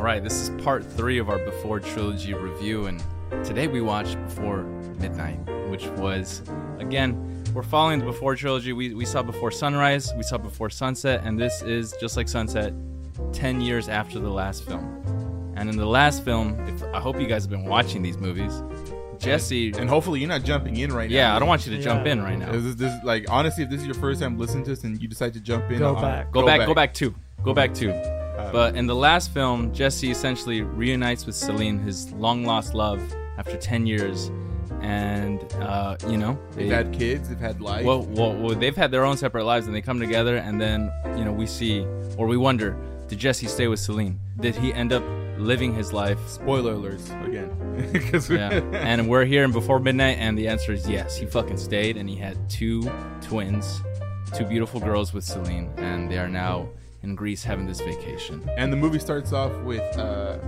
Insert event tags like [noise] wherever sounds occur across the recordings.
All right, this is part three of our Before Trilogy review, and today we watched Before Midnight, which was, again, we're following the Before Trilogy. We, we saw Before Sunrise, we saw Before Sunset, and this is, just like Sunset, 10 years after the last film. And in the last film, if, I hope you guys have been watching these movies, Jesse. And hopefully you're not jumping in right now. Yeah, I don't want you to Yeah. jump in right now. This is, this like honestly, if this is your first time listening to this and you decide to jump in, Go uh, back. Go, back, go back two. Go back two. But in the last film, Jesse essentially reunites with Celine, his long lost love, after 10 years. And, uh, you know, They've had kids, they've had life. well, well, well, they've had their own separate lives and they come together. And then, you know, we see, or we wonder, did Jesse stay with Celine? Did he end up living his life? Spoiler alerts again. [laughs] Yeah. and we're here in Before Midnight, and the answer is yes. He fucking stayed, and he had two twins, two beautiful girls with Celine, and they are now in Greece having this vacation. and the movie starts off with uh,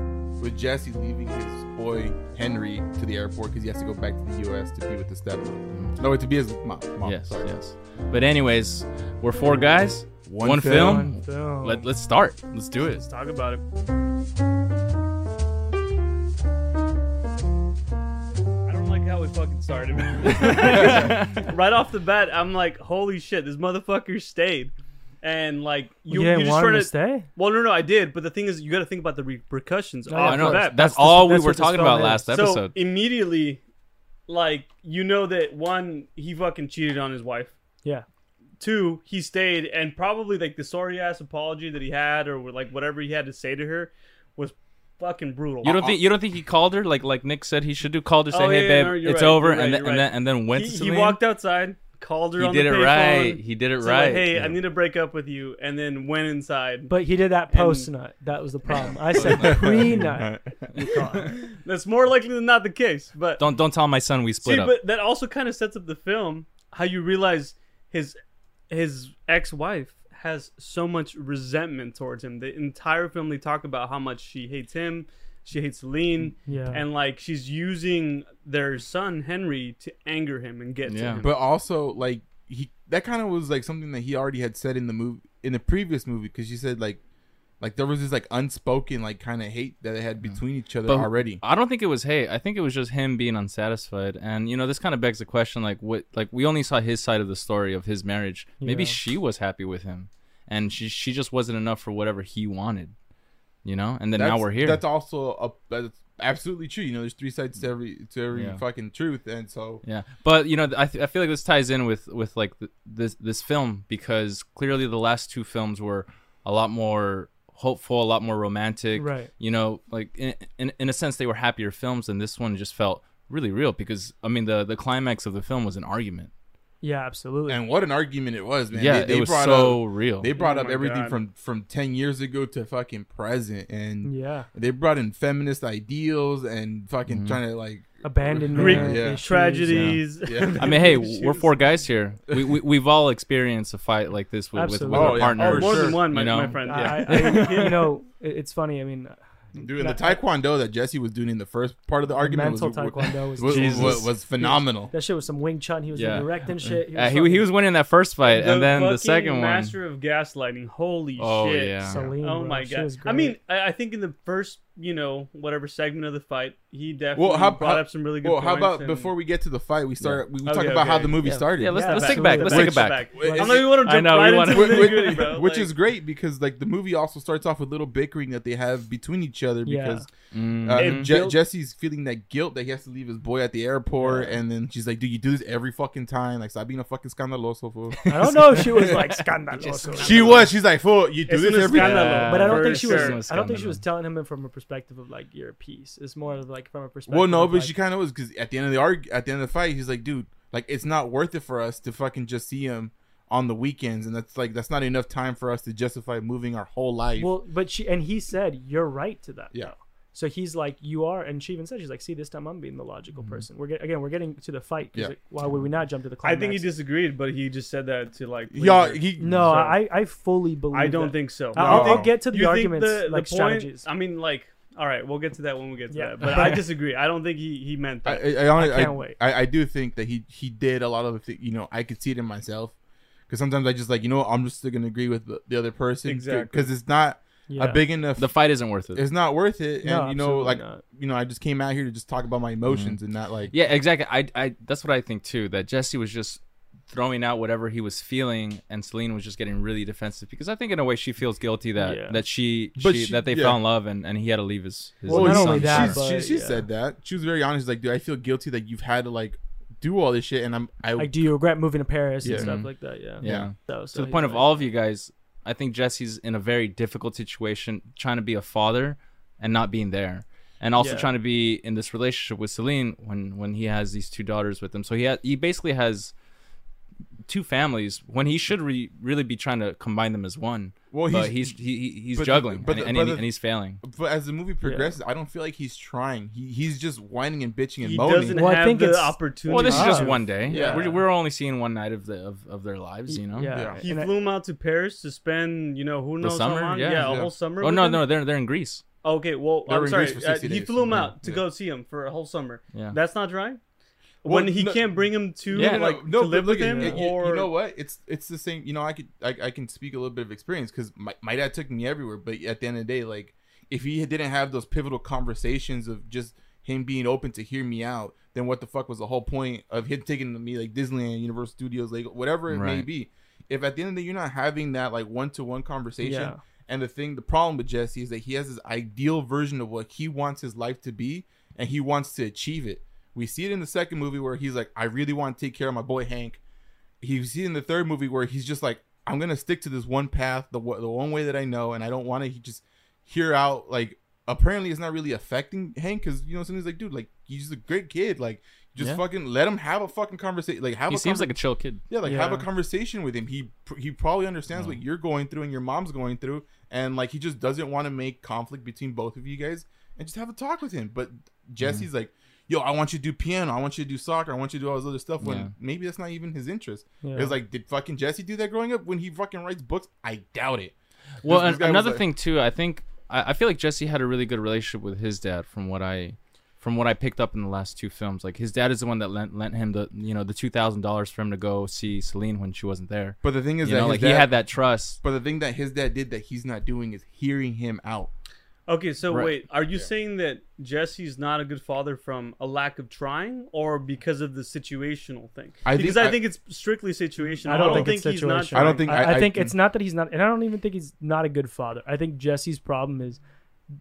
with Jesse leaving his boy Henry to the airport because he has to go back to the U.S. to be with his stepmom. No, wait, to be his mom. mom yes, sorry. yes. But anyways, we're four guys, One one, film. film. Film. Let, let's start. Let's do it. Let's talk about it. I don't like how we fucking started. [laughs] [laughs] right off the bat, I'm like, holy shit, this motherfucker stayed. And like you, You, you, just want try to to stay? Well, no, no, I did, but the thing is, you got to think about the repercussions. Oh, off I know. bat. That's, the- all we that's were talking about is. last so episode. immediately, like you know that one, he fucking cheated on his wife. Yeah. Two, he stayed, and probably like the sorry ass apology that he had, or like whatever he had to say to her, was fucking brutal. you don't think you don't think he called her like like Nick said he should do? Called her, say, Oh, "Hey, yeah, babe, no, it's right, over," you're right, and then you're and right. then and then went he, to he walked outside, called her He on did the it payphone, right. He did it said, right. Hey, Yeah. I need to break up with you, and then went inside. But he did that post nut. That was the problem. I said pre nut. [laughs] That's more likely than not the case. But Don't don't tell my son we split See, up. but that also kind of sets up the film. How you realize his his ex-wife has so much resentment towards him. The entire film they talk about how much she hates him, she hates Celine, Yeah. and like she's using their son Henry to anger him and get to Yeah. him. But also, like he, that kind of was like something that he already had said in the movie, in the previous movie, because she said like, like there was this like unspoken like kind of hate that they had between each other But- already. I don't think it was hate. I think it was just him being unsatisfied. And you know, this kind of begs the question: like, what? Like, we only saw his side of the story of his marriage. Maybe Yeah. she was happy with him, and she she just wasn't enough for whatever he wanted. You know. And then now we're here. That's also a that's absolutely true. You know, there's three sides to every to every Yeah. fucking truth, and so Yeah, but you know, I, th- I feel like this ties in with with like th- this this film because clearly the last two films were a lot more hopeful, a lot more romantic. Right. You know, like in in, in a sense they were happier films, and this one just felt really real because I mean the the climax of the film was an argument. Yeah, absolutely. and what an argument it was, man. yeah, they, they it was brought so up, real. they brought Oh up everything God. from from ten years ago to fucking present, and yeah. they brought in feminist ideals and fucking Mhm. trying to like Abandonment. Greek Yeah. issues. Tragedies. Yeah. I mean, hey, we're four guys here. We, we we've all experienced a fight like this with, with, with Absolutely. our Oh, yeah. partners. Oh, more sure. than one, my, You know? my friend. Yeah. I, I, you know, [laughs] it's funny. I mean, Doing the taekwondo that Jesse was doing in the first part of the argument mental was, taekwondo was, was, was, Jesus. was, was phenomenal. that shit was some Wing Chun. He was Yeah. directing shit. He Uh, was, he, he was winning that first fight, The and then the fucking second one. master of gaslighting. Holy Oh shit. yeah. Celine, Oh bro. my god! I mean, I, I think in the first, you know, whatever segment of the fight, he definitely Well, how- brought how- up some really good Well, how about and- before we get to the fight, we start we, we Okay, talk about how the movie Yeah. started. Yeah, let's Yeah, let's take it back. Let's take it back. Which- I'm not even want to jump know, right into the which, nitty-gritty, bro. which Like, is great because like the movie also starts off with little bickering that they have between each other Yeah. because Mm. uh, Je- Jesse's feeling that guilt that he has to leave his boy at the airport, and then she's like, "Do you do this every fucking time? Like, stop being a fucking scandaloso fool." [laughs] I don't [laughs] know if she was like scandaloso. [laughs] she was. She's like, "Fool, you do It's this every." scandalo. Yeah. but I don't think she sure. was. I don't think she was telling him from a perspective of like you're piece. It's more of like from a perspective. Well, no, of, but like, she kind of was because at the end of the arg- at the end of the fight, he's like, "Dude, like it's not worth it for us to fucking just see him on the weekends, and that's like that's not enough time for us to justify moving our whole life." Well, but she and he said you're right to that. Yeah. though. So he's like, you are, and she even said she's like, see, this time I'm being the logical mm-hmm. person. We're get, again, we're getting to the fight. Yeah. it- why would we not jump to the I think he disagreed, but he just said that to like. please yeah, he No, So- I, I fully believe. I don't that. think so. I'll, I'll get to the You arguments, the- the like point- strategies. I mean, like, all right, we'll get to that when we get to Yeah. that. But I [laughs] disagree. I don't think he he meant that. I, I, honestly- I can't I- wait. I, I do think that he he did a lot of the you know I could see it in myself because sometimes I just like you know I'm just still gonna agree with the, the other person Exactly. because it's not Yeah. a big enough. The fight isn't worth it. it's not worth it, and you know, like not. you know, I just came out here to just talk about my emotions and not like Yeah, exactly. I, I, that's what I think too. That Jesse was just throwing out whatever he was feeling, and Celine was just getting really defensive because I think in a way she feels guilty that Yeah. that she, But she, she- that they yeah. fell in love and, and he had to leave his. his Well, his not only that, she's, but, she, she yeah. said that. She was very honest. Like, dude, I feel guilty that you've had to like do all this shit, and I'm I Like, do you regret moving to Paris Yeah. and stuff Mhm. like that? Yeah. yeah. So, to the point of all of you guys, I think Jesse's in a very difficult situation, trying to be a father and not being there, and also Yeah. trying to be in this relationship with Celine when when he has these two daughters with him. So he ha- he basically has two families when he should re- really be trying to combine them as one. well, but he's, he's he, he- he's but juggling but and, the- and, but he- the- and he's failing. but as the movie progresses, I don't feel like he's trying. He he's just whining and bitching and He moaning. doesn't Well, I think the it's- opportunity. Well, this is just one day. Yeah. We're, we're only seeing one night of the of, of their lives, you know. Yeah. Yeah. He And I- flew him out to Paris to spend, you know, who knows summer? how long? Yeah. a Yeah. whole summer. Oh no, him? no, they're they're in Greece. Okay, well, They were I'm sorry. Uh, he flew him out to Yeah. go see him for a whole summer. Yeah. That's not Well, when he no- can't bring him to Yeah, like no, to live with him, you, or you know what? It's it's the same. You know, I could I, I can speak a little bit of experience because my, my dad took me everywhere. But at the end of the day, like if he didn't have those pivotal conversations of just him being open to hear me out, then what the fuck was the whole point of him taking me like Disneyland, Universal Studios, like whatever it may be? If at the end of the day you're not having that like one to one conversation, Yeah. and the thing, the problem with Jesse is that he has his ideal version of what he wants his life to be, and he wants to achieve it. We see it in the second movie where he's like, I really want to take care of my boy Hank. He see it in the third movie where he's just like, I'm gonna stick to this one path, the the one way that I know, and I don't want to just hear out like. Apparently, it's not really affecting Hank because you know somebody's like, dude, like he's a great kid, like just Yeah. fucking let him have a fucking conversation, like have He a seems conver- like a chill kid. yeah, like have a conversation with him. He he probably understands what you're going through and your mom's going through, and like he just doesn't want to make conflict between both of you guys, and just have a talk with him. But Jesse's mm-hmm. like, "Yo, I want you to do piano. I want you to do soccer. I want you to do all this other stuff." When Yeah. maybe that's not even his interest. Yeah. It's like, did fucking Jesse do that growing up? When he fucking writes books, I doubt it. Well, This- this and guy was another like- thing too, I think I, I feel like Jesse had a really good relationship with his dad, from what I, from what I picked up in the last two films. Like his dad is the one that lent lent him the you know the two thousand dollars for him to go see Celine when she wasn't there. But the thing is You that know, like dad, he had that trust. But the thing that his dad did that he's not doing is hearing him out. Okay, so Right. wait, are you saying that Jesse's not a good father from a lack of trying, or because of the situational thing? I think- because I, I- think it's strictly situational. I don't, think, it's he's not situational. I don't think- I, I- I think I- it's not that he's not, and I don't even think he's not a good father. I think Jesse's problem is,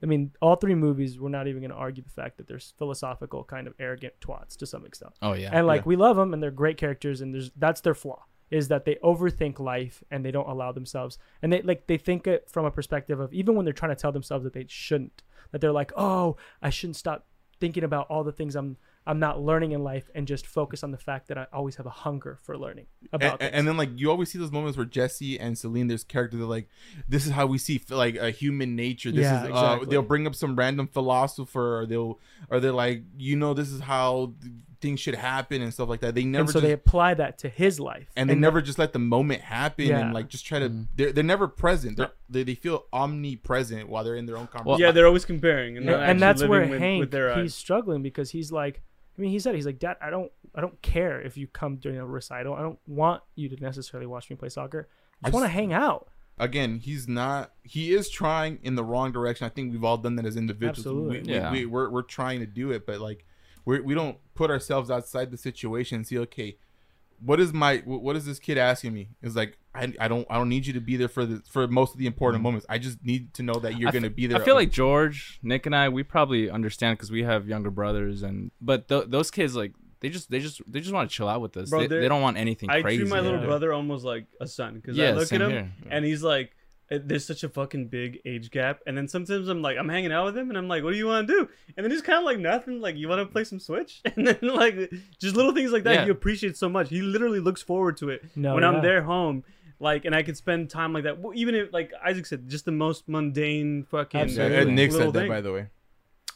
I mean, all three movies. We're not even going to argue the fact that they're philosophical, kind of arrogant twats to some extent. Oh yeah, and like Yeah. we love them, and they're great characters, and there's that's their flaw is that they overthink life and they don't allow themselves, and they like they think it from a perspective of even when they're trying to tell themselves that they shouldn't, that they're like, oh, I shouldn't stop thinking about all the things I'm I'm not learning in life and just focus on the fact that I always have a hunger for learning about and, and then like you always see those moments where Jesse and Celine, there's characters that like, this is how we see like a human nature. This Yeah, is uh, exactly. they'll bring up some random philosopher, or they'll or they're like, you know, this is how things should happen and stuff like that. They never and so just, they apply that to his life and they never just let the moment happen Yeah. and like just try to. Mm. They're they're never present. They're, they they feel omnipresent while they're in their own conversation. yeah, they're always comparing, and, Yeah, and that's where with, Hank with their he's struggling because he's like I mean he said he's like dad I don't I don't care if you come during a recital I don't want you to necessarily watch me play soccer I I just want to hang out again, he's not. He is trying in the wrong direction. I think we've all done that as individuals. Absolutely. We, Yeah. we, we, we're we're trying to do it, but like we we don't put ourselves outside the situation and see. Okay, what is my what is this kid asking me? Is like I, I don't I don't need you to be there for the for most of the important mm-hmm. moments. I just need to know that you're I f- gonna be there. I feel like George, Nick, and I, we probably understand because we have younger brothers, and but th- those kids like they just they just they just want to chill out with us. Bro, they, they're- don't want anything I crazy. treat my little yeah. brother almost like a son because Yeah, I look at him here. and he's like, there's such a fucking big age gap, and then sometimes I'm like, I'm hanging out with him, and I'm like, what do you want to do? And then he's kind of like nothing, like you want to play some Switch, [laughs] and then like just little things like that Yeah. you appreciate so much. He literally looks forward to it No, when yeah. I'm there home. Like and I could spend time like that. Well, even if like Isaac said, just the most mundane fucking. Yeah, Absolutely. and Nick little said that thing. by the way.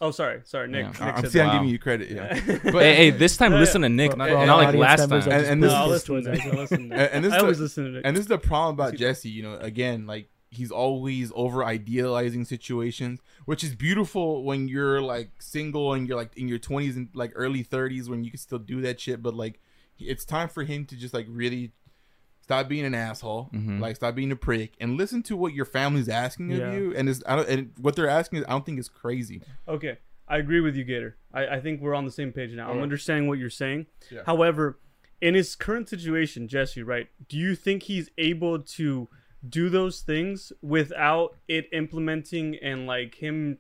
Oh, sorry, sorry, Nick. Yeah. Nick I'm said saying that. I'm giving you credit. Yeah. [laughs] hey, hey, this time Yeah, listen to Nick, For- not, for not like last time. I And- just and No, this I'll is- listen. to Nick. Listen. And- and this I always the- listen to Nick. And this is the problem about Jesse. You know, again, like he's always over idealizing situations, which is beautiful when you're like single and you're like in your 20s and like early 30s when you can still do that shit. But like, it's time for him to just like really stop being an asshole, Mhm. like stop being a prick, and listen to what your family's asking Yeah. of you. And it's I don't, and what they're asking is I don't think is crazy. Okay, I agree with you, Gator. I, I think we're on the same page now. I'm understanding what you're saying. Yeah. However, in his current situation, Jesse, right? Do you think he's able to do those things without it implementing and like him,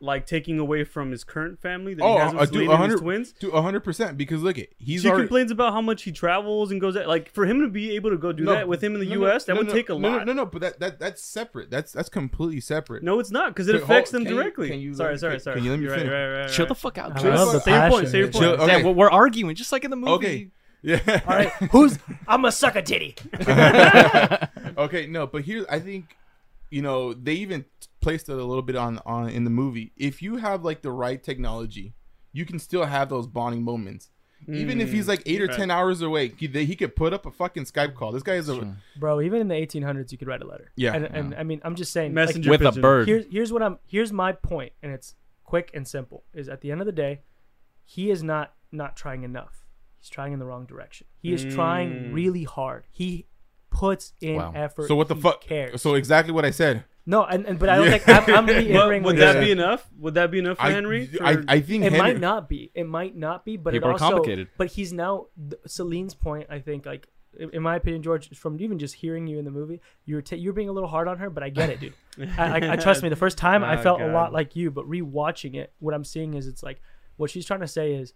like taking away from his current family that Oh, he has I with uh, do Selena and his 100 twins? to hundred percent because look, it he's she already. complains about how much he travels and goes out. Like for him to be able to go do No, that with him in the no, no, U.S., that no, would no, take a no, lot. No, no, no, but that, that that's separate. That's that's completely separate. No, it's not because it Wait, affects hold- them can you- directly. can you sorry, let- sorry, can- sorry. can you let me You're right, finish? right, right, right. Chill the fuck out, I Chris. love the Say your point. passion, Say your man. point. Chill- Yeah, okay. we're, we're arguing just like in the movie. Okay. Yeah. All right, [laughs] who's? I'm a suck a titty. [laughs] okay, no, but here I think you know they even placed it a little bit on on in the movie. If you have like the right technology, you can still have those bonding moments. Even if he's mm, like eight or right. ten hours away, he, they, he could put up a fucking Skype call. This guy is a Sure. Bro, even in the 1800s, you could write a letter. Yeah. and, and I mean, I'm just saying, like, Messenger With a bird. here's here's what I'm here's my point, and it's quick and simple. Is at the end of the day, he is not not trying enough. He's trying in the wrong direction. He is trying Mm. really hard. He puts in Wow. effort. so what the fuck? cares? So exactly what I said. no, and, and but I don't Yeah. think I'm, I'm [laughs] reiterating. would that you be enough? Would that be enough for I, Henry? I, For- I think It Henry, might not be. It might not be. But it also. complicated. But he's now th- Celine's point. I think like. in- In my opinion, George, from even just hearing you in the movie, you're ta you're being a little hard on her, but I get it, dude. [laughs] I, I, I trust me. The first time I Oh, felt a lot like you, but rewatching it, what I'm seeing is it's like what she's trying to say is,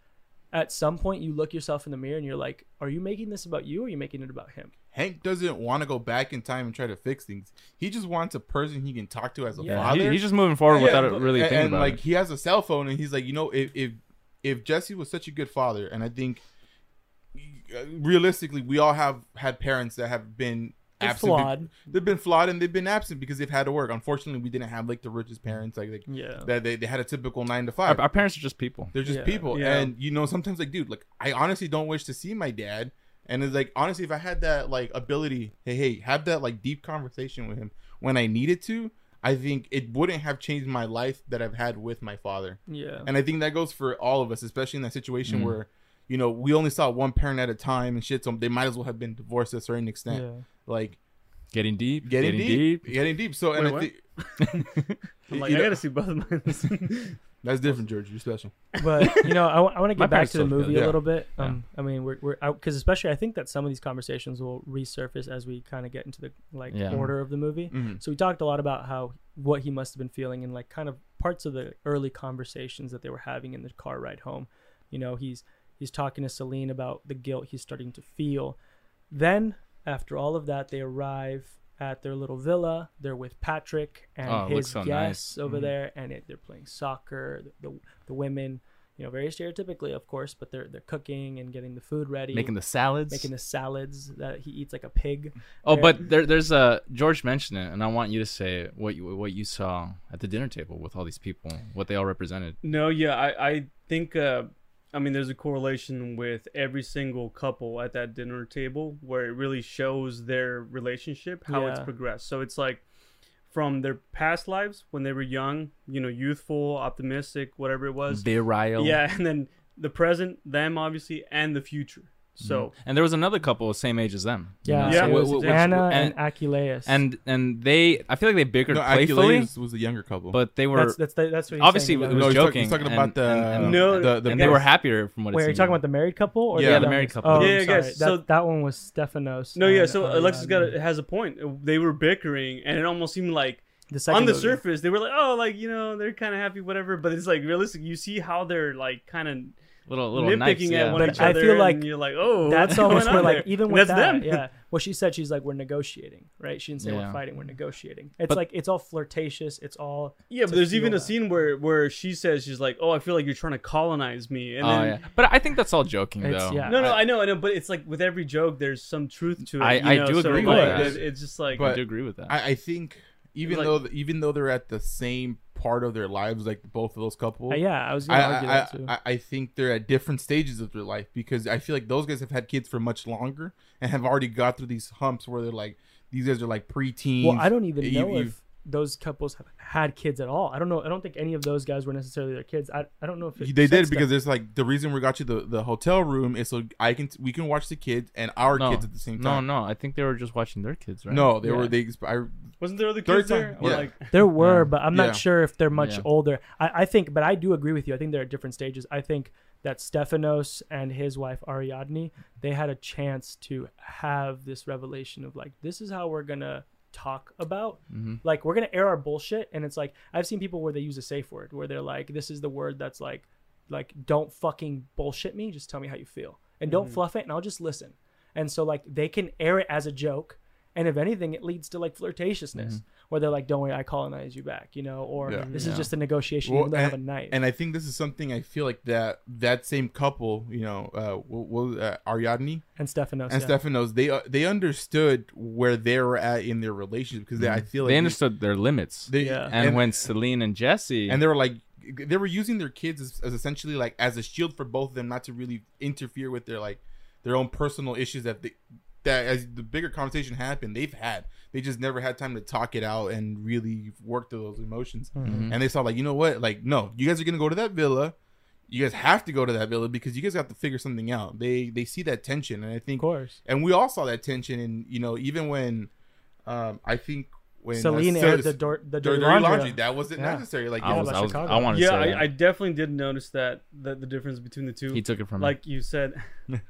at some point you look yourself in the mirror and you're like, are you making this about you or are you making it about him? Hank doesn't want to go back in time and try to fix things. He just wants a person he can talk to as a Yeah. He- father. he's just moving forward Yeah, without but- really and, thinking and, about like it. he has a cell phone and he's like you know if if if jesse was such a good father and i think uh, realistically we all have had parents that have been They're absent be- flawed. they've been flawed and they've been absent because they've had to work unfortunately we didn't have like the richest parents like, like Yeah. that they, they had a typical nine to five our parents are just people. they're just Yeah. people Yeah. and you know sometimes like dude like i honestly don't wish to see my dad and it's like honestly if i had that like ability hey hey have that like deep conversation with him when i needed to i think it wouldn't have changed my life that i've had with my father Yeah. and i think that goes for all of us especially in that situation Mm. where you know we only saw one parent at a time and shit so they might as well have been divorced to a certain extent yeah. like Getting deep. getting, deep, getting deep so and Wait, I what? [laughs] [laughs] I'm like, you I know, gotta see both of mine. [laughs] that's different george you're special but you know, I, want to get back to the movie it. a little bit. Yeah. Um, I mean, we're we're out because especially I think that some of these conversations will resurface as we kind of get into the like Yeah. order of the movie. Mhm. So we talked a lot about how what he must have been feeling and like kind of parts of the early conversations that they were having in the car ride home. You know, he's he's talking to Celine about the guilt he's starting to feel. Then after all of that, they arrive at their little villa. They're with Patrick and Oh, his so guests nice. over Mhm. there, and it, they're playing soccer. The, the the women, you know, very stereotypically, of course, but they're they're cooking and getting the food ready, Making the salads. making the salads that he eats like a pig. oh, there. but there, there's a George mentioned it, and I want you to say what you what you saw at the dinner table with all these people, what they all represented. no, yeah, I, I think, uh, I mean, there's a correlation with every single couple at that dinner table where it really shows their relationship, how it's progressed. So it's like from their past lives when they were young, you know, youthful, optimistic, whatever it was. Virile. Yeah, [laughs] and then the present, them obviously, and the future. So and there was another couple same age as them. you Yeah, know, Yeah. so it wh- was wh- which- Anna and, and, Achilles. and and they, I feel like they bickered no, playfully, Achilles was the younger couple but they were that's that's the, that's what he's obviously saying, it was No, joking. talking- he's talking and- about the- and, and, No, the, the and they were happier from what it Wait, are you talking about the married couple or Yeah, the, the married couple. Oh, Yeah, yeah, sorry. so- that, that one was Stephanos. no, yeah. So uh, Alexis got a, has a point. They were bickering, and it almost seemed like the on the movie. surface they were like, oh, like you know, they're kind of happy, whatever. But it's like realistic. You see how they're like kind of little little nitpicking knives, at yeah. one But each I other. feel and like you're like, oh, That's what's almost going where like there? even with that's that, them. yeah. [laughs] Well, she said she's like we're negotiating, right? She didn't say Yeah. we're fighting, we're negotiating. It's But- like it's all flirtatious. It's all Yeah, but there's even feel a scene where where she says she's like, "Oh, I feel like you're trying to colonize me." And oh then, yeah, but I think that's all joking though. yeah. No, no, I know, I know, but it's like with every joke, there's some truth to it. I- you I know, do so, agree with like, that. It's just like, I do agree with that. I, I think even Like- though even though they're at the same part of their lives, like both of those couples, Uh, yeah. I was I, gonna argue I, that too. I, I think they're at different stages of their life because I feel like those guys have had kids for much longer and have already got through these humps where they're like these guys are like preteens. well, I don't even you- know if those couples have had kids at all. I don't know. I don't think any of those guys were necessarily their kids. I, I don't know if it they did stuff. because there's like the reason we got you the, the hotel room is so I can we can watch the kids and our no, kids at the same time. no. No, I think they were just watching their kids, right? No, they were Yeah. they. I, Wasn't there other kids there? time, yeah. like There were, Yeah. but I'm Yeah. not sure if they're much Yeah. older. I, I think, but I do agree with you. I think they're at different stages. I think that Stephanos and his wife Ariadne, they had a chance to have this revelation of like, this is how we're gonna talk about. Mhm. Like, we're gonna air our bullshit, and it's like I've seen people where they use a safe word, where they're like, this is the word that's like, like, don't fucking bullshit me. Just tell me how you feel, and don't fluff it, and I'll just listen. And so like they can air it as a joke. And if anything, it leads to like flirtatiousness, where they're like, "Don't worry, I colonize you back," you know, or Yeah. this Yeah. is just a negotiation. Well, even though I have a and, knife. and I think this is something I feel like that that same couple, you know, uh, what, what uh, Ariadne and Stephanos. and yeah. Stephanos, they uh, they understood where they were at in their relationship because they, I feel like they understood their limits. They, Yeah. and, when Celine and Jesse, and they were like they were using their kids as, as essentially like as a shield for both of them not to really interfere with their like their own personal issues that they that as the bigger conversation happened they've had they just never had time to talk it out and really work through those emotions Mhm. and they saw like you know what like no you guys are gonna go to that villa you guys have to go to that villa because you guys have to figure something out they they see that tension and i of think course. and we all saw that tension and you know even when um i think when uh, Celine Sil- aired the door, the dirty, dirty laundry. laundry that wasn't Yeah. necessary like I Yeah, was, I was, Chicago. I want to yeah, say I, I definitely did notice that, that the difference between the two. he took it from like you said [laughs]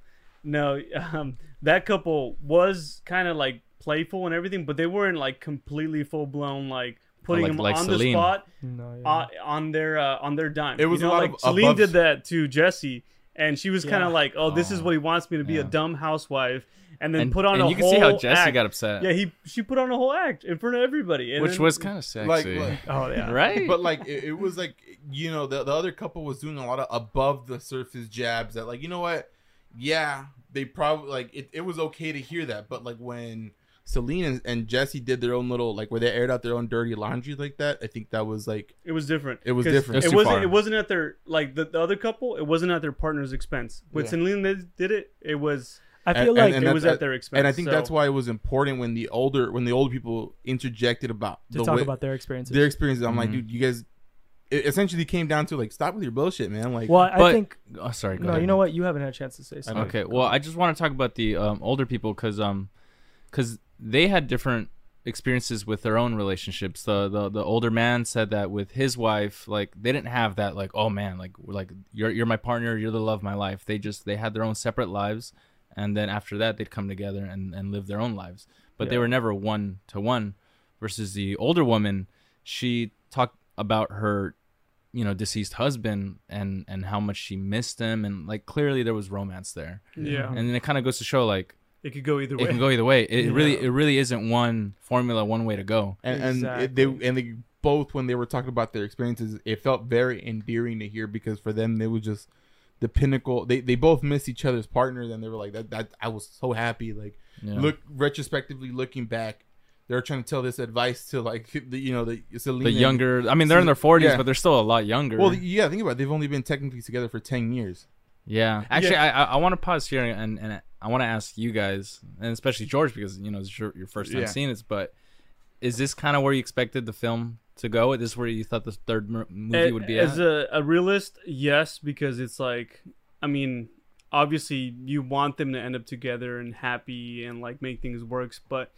no um that couple was kind of like playful and everything but they weren't like completely full blown like putting like- them like on the spot No, yeah. uh, on their uh, on their dime It was you a lot like of Celine above- did that to Jesse and she was kind Yeah. of like oh this is Oh, what he wants me to be a dumb housewife and then and, put on and a you can see how Jesse act. got upset, yeah he she put on a whole act in front of everybody and which then- was kind of sexy, like, like [laughs] oh yeah. right? but like it, it was like you know the, the other couple was doing a lot of above the surface jabs that like you know what yeah they probably like it, it was okay to hear that but like when Celine and, and Jesse did their own little like where they aired out their own dirty laundry like that I think that was like It was different. It was different. It was It too wasn't. far. It wasn't at their like the, the other couple. It wasn't at their partner's expense. When Yeah. Celine did- did it, it was I feel and- like and it was at their expense. and I think that's why it was important when the older when the older people interjected about to the talk way, about their experiences. their experiences I'm like Mhm. dude you guys it essentially came down to like stop with your bullshit man like well, I But- think oh, sorry. Go no. ahead. You know what? You haven't had a chance to say I something. Okay. Well, I just want to talk about the um, older people because um, because they had different experiences with their own relationships. The, the the older man said that with his wife, like they didn't have that like oh man, like like you're you're my partner, you're the love of my life. They just they had their own separate lives, and then after that they'd come together and and live their own lives. But they were never one to one. Versus the older woman, she talked about her you know deceased husband and and how much she missed him. And like clearly there was romance there. Yeah, and then it kind of goes to show like it could go either way. it can go either way. It, it really it really isn't one formula one way to go. And and it, they and they both when they were talking about their experiences it felt very endearing to hear because for them they was just the pinnacle. They they both missed each other's partners and they were like that that I was so happy. Like Yeah. look retrospectively looking back they're trying to tell this advice to like [laughs] the you know the Celine the younger i mean they're in their 40s Yeah. but they're still a lot younger well yeah think about it they've only been technically together for 10 years yeah actually i i, I want to pause here and and i want to ask you guys and especially george because you know it's your, your first time Yeah. seeing this but is this kind of where you expected the film to go is this where you thought the third movie A- would be as at? a, a realist, yes, because it's like, I mean, obviously you want them to end up together and happy and like make things works, but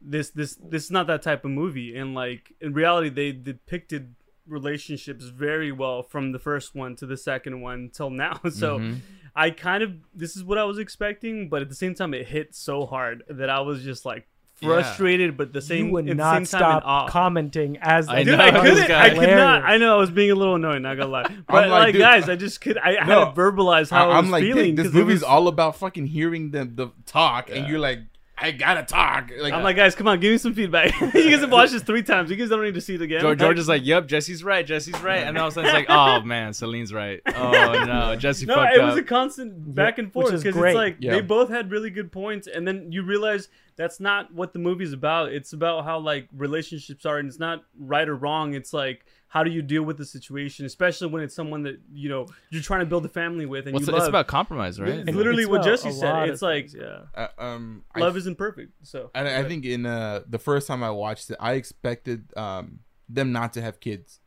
this this this is not that type of movie. And like in reality, they depicted relationships very well from the first one to the second one till now. [laughs] So. Mhm. I kind of this is what I was expecting, but at the same time, it hit so hard that I was just like frustrated, but the same you would not same stop awe. commenting as I Dude, I couldn't. I could not. I know I was being a little annoying. Not gonna lie, [laughs] but like, like, dude, guys, I just could. I, I No. had to verbalize how I, I, was am like feeling. this 'cause it movie's was- all about fucking hearing them the talk and you're like I gotta talk like I'm uh, like, guys, come on, give me some feedback. [laughs] you guys have [laughs] watched this three times. You guys don't need to see it again. George, George is like, "Yep, Jesse's right. Jesse's right," and then all of a sudden it's like, [laughs] "Oh man, Celine's right. Oh no, Jesse no, fucked it up." was a constant back and forth because it's like Yeah. they both had really good points, and then you realize that's not what the movie's about. It's about how like relationships are, and it's not right or wrong. It's like how do you deal with the situation, especially when it's someone that you know you're trying to build a family with and What's you it's love. about compromise, right? It's It's literally what Jesse said. It's like things, yeah. Uh, um, I love isn't perfect. So And I think in uh, the first time I watched it, I expected um, them not to have kids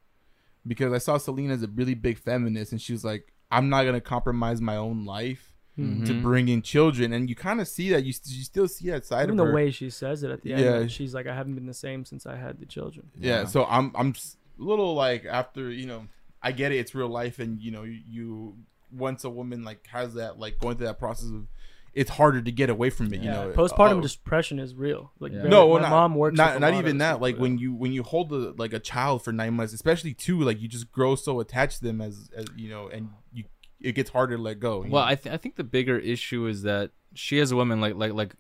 because I saw Selena as a really big feminist, and she was like, "I'm not gonna compromise my own life Mm-hmm. to bring in children." And you kind of see that you, you still see that side Even of the her. way she says it at the end, Yeah. she's like, "I haven't been the same since I had the children." yeah, Yeah. So I'm I'm s- a little like after you know I get it, it's real life, and you know you, you once a woman like has that like going through that process of it's harder to get away from it. You know, postpartum Oh. depression is real. Like, Yeah. no, my well, not, mom works. Not, not even that. Like when you when you hold a like a child for nine months, especially two, like you just grow so attached to them as, as you know, and you it gets harder to let go. Well, know? I th- I think the bigger issue is that she as a woman, like like like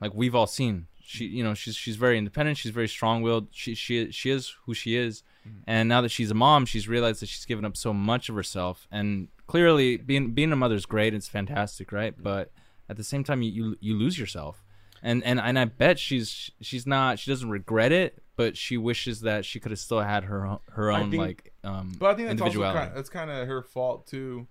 like we've all seen, she you know she's she's very independent. She's very strong willed. She she she is who she is, Mm-hmm. and now that she's a mom, she's realized that she's given up so much of herself. And clearly, being being a mother is great. It's fantastic, right? Mm-hmm. But at the same time, you you, you lose yourself. And, and and I bet she's she's not she doesn't regret it, but she wishes that she could have still had her her own think- like um but I think that's also kind that's kind of her fault too,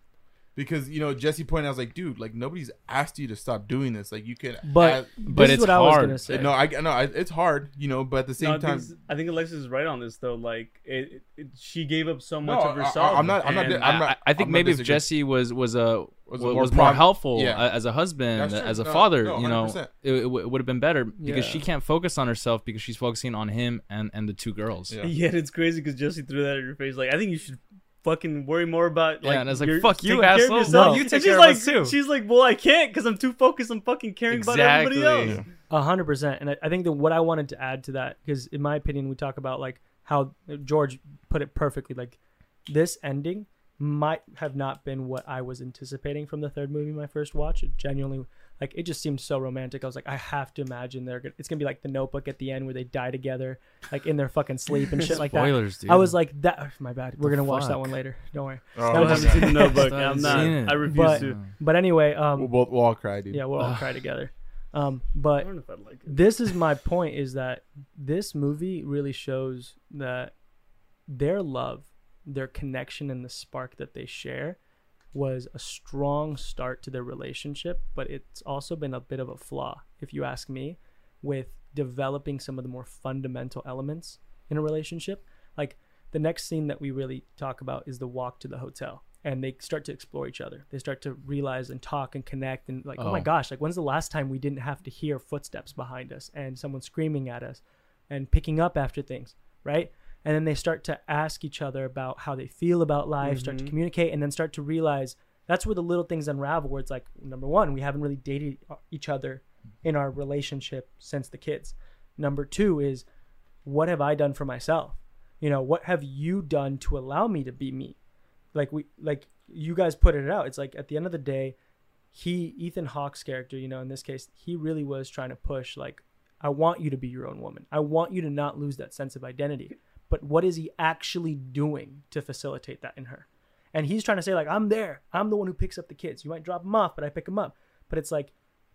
because you know Jesse pointed out, I was like, dude, like nobody's asked you to stop doing this. Like you can, But add- But is it's what I was hard. gonna say. no, I no, I, it's hard, you know, but at the same No, I, time. think, I think Alexis is right on this though. Like it, it, it- she gave up so No, much of I- I- herself. I'm not- I'm not and- I'm not- I, I think I'm not maybe if. Jesse was was a was, Was more was more helpful yeah. as a husband, as a No, father, no, you know, 100%. it, it would have been better because Yeah. she can't focus on herself because she's focusing on him and and the two girls. Yeah. [laughs] Yeah, it's crazy because Jesse threw that in your face. Like, I think you should fucking worry more about. Yeah, and I was like, your- "Fuck you, taking asshole. yourself." No. You And take she's care of like, us too. She's like, well, I can't because I'm too focused on fucking caring about everybody else. A hundred percent. And I, I think that what I wanted to add to that, because in my opinion, we talk about like how George put it perfectly. Like this ending might have not been what I was anticipating from the third movie, my first watch. It genuinely, like, it just seemed so romantic. I was like, I have to imagine they're gonna, it's gonna be like the Notebook at the end where they die together, like in their fucking sleep and [laughs] shit like that. Spoilers, dude. I was like, that. My bad. We're The gonna watch that one later. Don't worry. Oh, I That haven't was- seen the [laughs] Notebook. I haven't I'm not. seen it. I refuse But- to. But anyway, um, we'll, both- we'll all cry, dude. yeah, we'll all cry [sighs] together. Um, I but don't know if I'd like it. this is my point is that this movie really shows that their love their connection and the spark that they share was a strong start to their relationship but it's also been a bit of a flaw if you ask me with developing some of the more fundamental elements in a relationship. Like the next scene that we really talk about is the walk to the hotel and they start to explore each other. They start to realize and talk and connect and like oh, my Oh. gosh like when's the last time we didn't have to hear footsteps behind us and someone screaming at us and picking up after things right and then they start to ask each other about how they feel about life start to Mhm. communicate and then start to realize that's where the little things unravel where it's like number one we haven't really dated each other in our relationship since the kids. Number two is what have i done for myself? You know what have you done to allow me to be me? Like we like you guys put it out. It's like at the end of the day he ethan hawke's character you know in this case he really was trying to push like i want you to be your own woman. I want you to not lose that sense of identity but what is he actually doing to facilitate that in her? And he's trying to say like i'm there. I'm the one who picks up the kids. You might drop them off but i pick them up. But it's like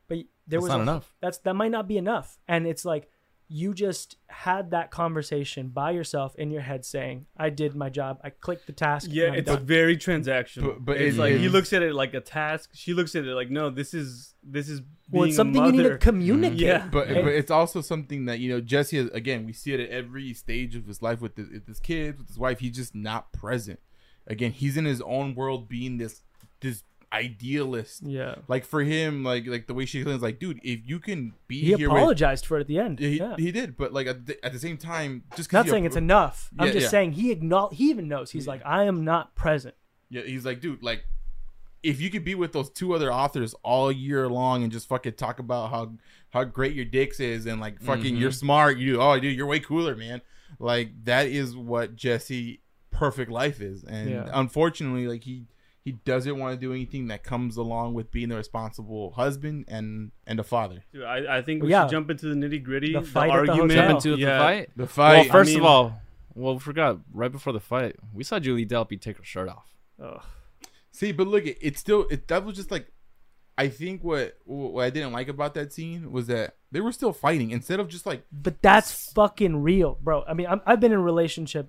but there That's was not a- enough. that's that might not be enough. And it's like you just had that conversation by yourself in your head saying i did my job i clicked the task Yeah, it's done." very transactional. But- but it's it like he looks at it like a task. She looks at it like, no, this is this is being well it's something a you need to communicate Yeah. But right? but it's also something that you know Jesse has, again we see it at every stage of his life with, the, with his kids with his wife he's just not present. Again he's in his own world being this this idealist. yeah Like for him like like the way she explains like dude if you can be he here with apologized for it at the end Yeah, he, yeah. he did, but like at the, at the same time, just not saying it's enough i'm just yeah. saying he acknowledge he even knows he's like i am not present Yeah, he's like, dude, like, if you could be with those two other authors all year long and just fucking talk about how how great your dicks is and like fucking Mhm. you're smart, you oh, dude, you're way cooler, man. Like that is what Jesse perfect life is, and Yeah. unfortunately, like he he doesn't want to do anything that comes along with being a responsible husband and and a father. Dude, I, I think we Yeah. should jump into the nitty gritty. The The, fight at the argument. hotel. Jump into yeah. the fight. The Well, fight. first I mean- of all, well, we forgot right before the fight, we saw Julie Delpy take her shirt off. Ugh. See, but look, it, it's still it, that was just like I think what what I didn't like about that scene was that they were still fighting instead of just like but that's fucking real bro i mean I'm, i've been in a relationship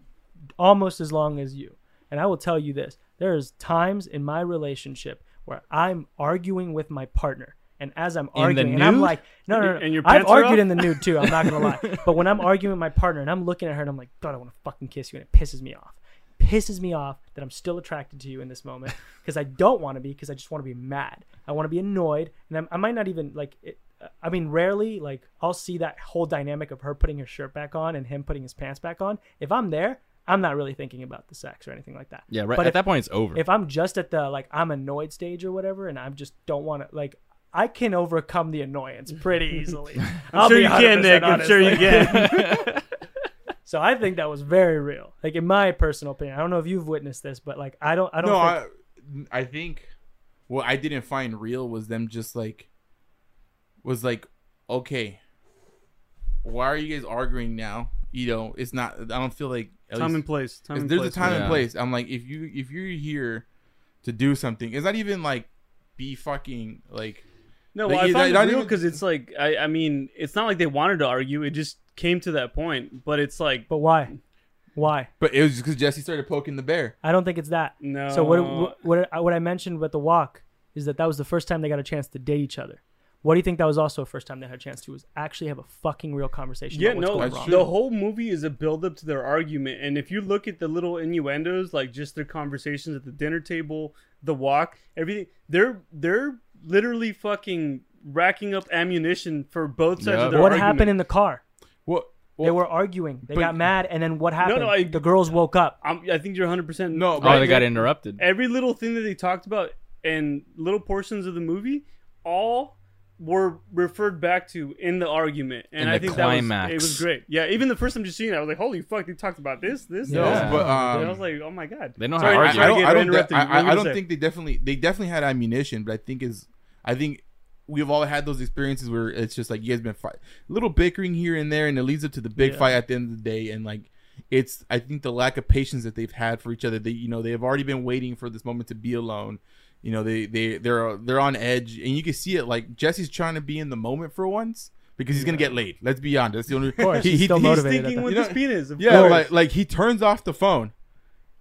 almost as long as you. And I will tell you this: there's times in my relationship where I'm arguing with my partner. And as I'm arguing, and I'm like, no, no, no. And your I've argued in the nude too. I'm not gonna lie. [laughs] But when I'm arguing with my partner and I'm looking at her and I'm like, God, I want to fucking kiss you, and it pisses me off. Pisses me off that I'm still attracted to you in this moment [laughs] because I don't want to be because I just want to be mad. I want to be annoyed, and I'm, I might not even like. It, I mean, rarely like I'll see that whole dynamic of her putting her shirt back on and him putting his pants back on. If I'm there, I'm not really thinking about the sex or anything like that. Yeah, right. But at if- that point, it's over. If I'm just at the like I'm annoyed stage or whatever, and I just don't want to like. I can overcome the annoyance pretty [laughs] easily. I'm sure you can, Nick. I'm sure you can. [laughs] [laughs] So I think that was very real. Like in my personal opinion, I don't know if you've witnessed this, but like I don't, I don't. no, think, I, I think what I didn't find real was them just like was like, okay, why are you guys arguing now? You know, it's not. I don't feel like at time least- and place. Time and there's place. a time Yeah. and place. I'm like, if you if you're here to do something, it's not even like be fucking like No, Like, well, I you- find not it real even- because it's like I, I mean, it's not like they wanted to argue. It just came to that point. But it's like but why? Why? But it was because Jesse started poking the bear. I don't think it's that. no. So what, what what I- what I mentioned with the walk is that that was the first time they got a chance to date each other. What do you think that was also the first time they had a chance to was actually have a fucking real conversation Yeah, about what's no. going wrong? The whole movie is a build up to their argument, and if you look at the little innuendos, like just their conversations at the dinner table, the walk, everything, they're they're literally fucking racking up ammunition for both sides Yeah. of their What argument. happened in the car? What? they were arguing. They but- got mad, and then what happened? no, I- the girls woke up. I'm, I think you're 100 percent No, oh, they got interrupted. every little thing that they talked about and little portions of the movie all were referred back to in the argument and In i the think that was it was great yeah even the first time just seeing it i was like holy fuck they talked about this this No, this. Yeah. but um, I was like, "Oh my god!" They know how Sorry, to I, argue. I don't. to I don't. interrupt. I, What were I, I don't think they definitely. They definitely had ammunition, but I think is. I think we've all had those experiences where it's just like you guys been fight, little bickering here and there, and it leads up to the big Yeah. fight at the end of the day. And like, it's. I think the lack of patience that they've had for each other. They, you know, they have already been waiting for this moment to be alone. You know, they they they're they're on edge, and you can see it. Like Jesse's trying to be in the moment for once because he's gonna get laid. Let's be honest. That's the only. Of course, [laughs] he's still He's motivated at thinking with You know- his penis. Yeah, course. like like he turns off the phone,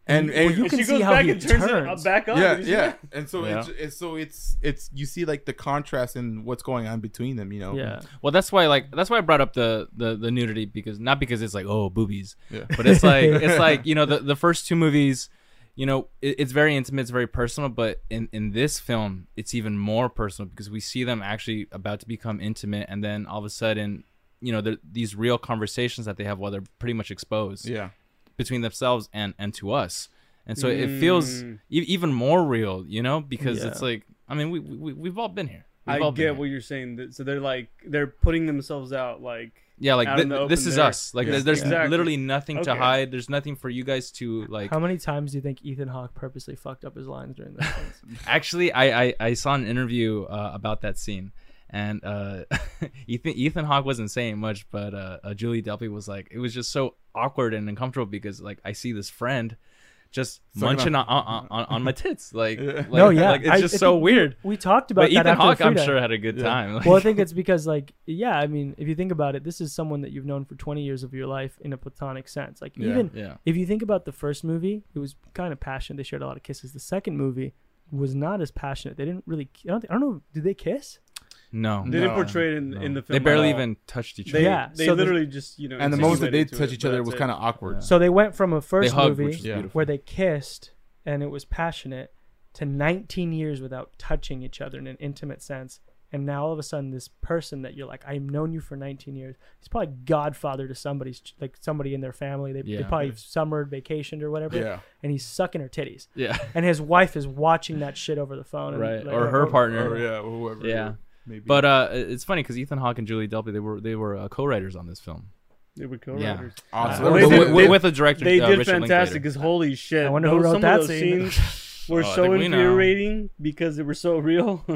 and and, you And can she see goes how back he and turns turns. it back on. yeah, Did you see yeah, [laughs] and so Yeah. it's, it's so it's it's you see like the contrast in what's going on between them. You know. Yeah. Well, that's why like that's why I brought up the the, the nudity because not because it's like oh boobies, Yeah. but it's like [laughs] it's like you know the the first two movies, you know it, it's very intimate, it's very personal, but in in this film it's even more personal because we see them actually about to become intimate, and then all of a sudden, you know, these real conversations that they have while they're pretty much exposed Yeah. between themselves and and to us. And so it feels Mm. e- even more real, you know, because Yeah. it's like I mean we, we we've all been here. We've I all been get here. what you're saying. So they're like they're putting themselves out. Like Yeah, like out thi- in the this is there. us. Like Yeah. there's, there's Exactly. literally nothing to hide. There's nothing for you guys to like. How many times do you think Ethan Hawke purposely fucked up his lines during those scenes? [laughs] Actually, I, I I saw an interview uh, about that scene, and uh, [laughs] Ethan Ethan Hawke wasn't saying much, but uh, uh, Julie Delpy was like, it was just so awkward and uncomfortable because like I see this friend just Sucking munching on, on, [laughs] on, on my tits, like, Yeah. like no, yeah, like, it's I- just I so weird. We talked about But that Ethan Hawke, I'm Frida. sure had a good Yeah. time. Like, well, I [laughs] think it's because, like, yeah, I mean, if you think about it, this is someone that you've known for 20 years of your life in a platonic sense. Like, Yeah. even yeah, if you think about the first movie, it was kind of passionate. They shared a lot of kisses. The second movie was not as passionate. They didn't really. I don't, I don't know. Did they kiss? No, they didn't No, portray it in, no. in the film. they barely even touched each They, other. Yeah, they so the- literally just you know. And the moment that they insinuated to touch each other was kind of awkward. Yeah. So they went from a first hugged, movie Yeah. where they kissed and it was passionate to 19 years without touching each other in an intimate sense. And now all of a sudden, this person that you're like, I've known you for 19 years. He's probably godfather to somebody's, like somebody in their family. They, they Yeah. probably summered, vacationed, or whatever. yeah. And he's sucking her titties. yeah, And his wife is watching that shit over the phone. And, right, like, or her partner. Or yeah, or whoever. Yeah. Maybe. But uh, it's funny because Ethan Hawke and Julie Delpy they were they were uh, co-writers on this film. They were co-writers. awesome. Uh, They with, did- with- they- with a director. They uh, did Richard fantastic. Because holy shit, I wonder who wrote some that of those scene. scenes [laughs] were Oh, so think we infuriating because they were so real. [laughs]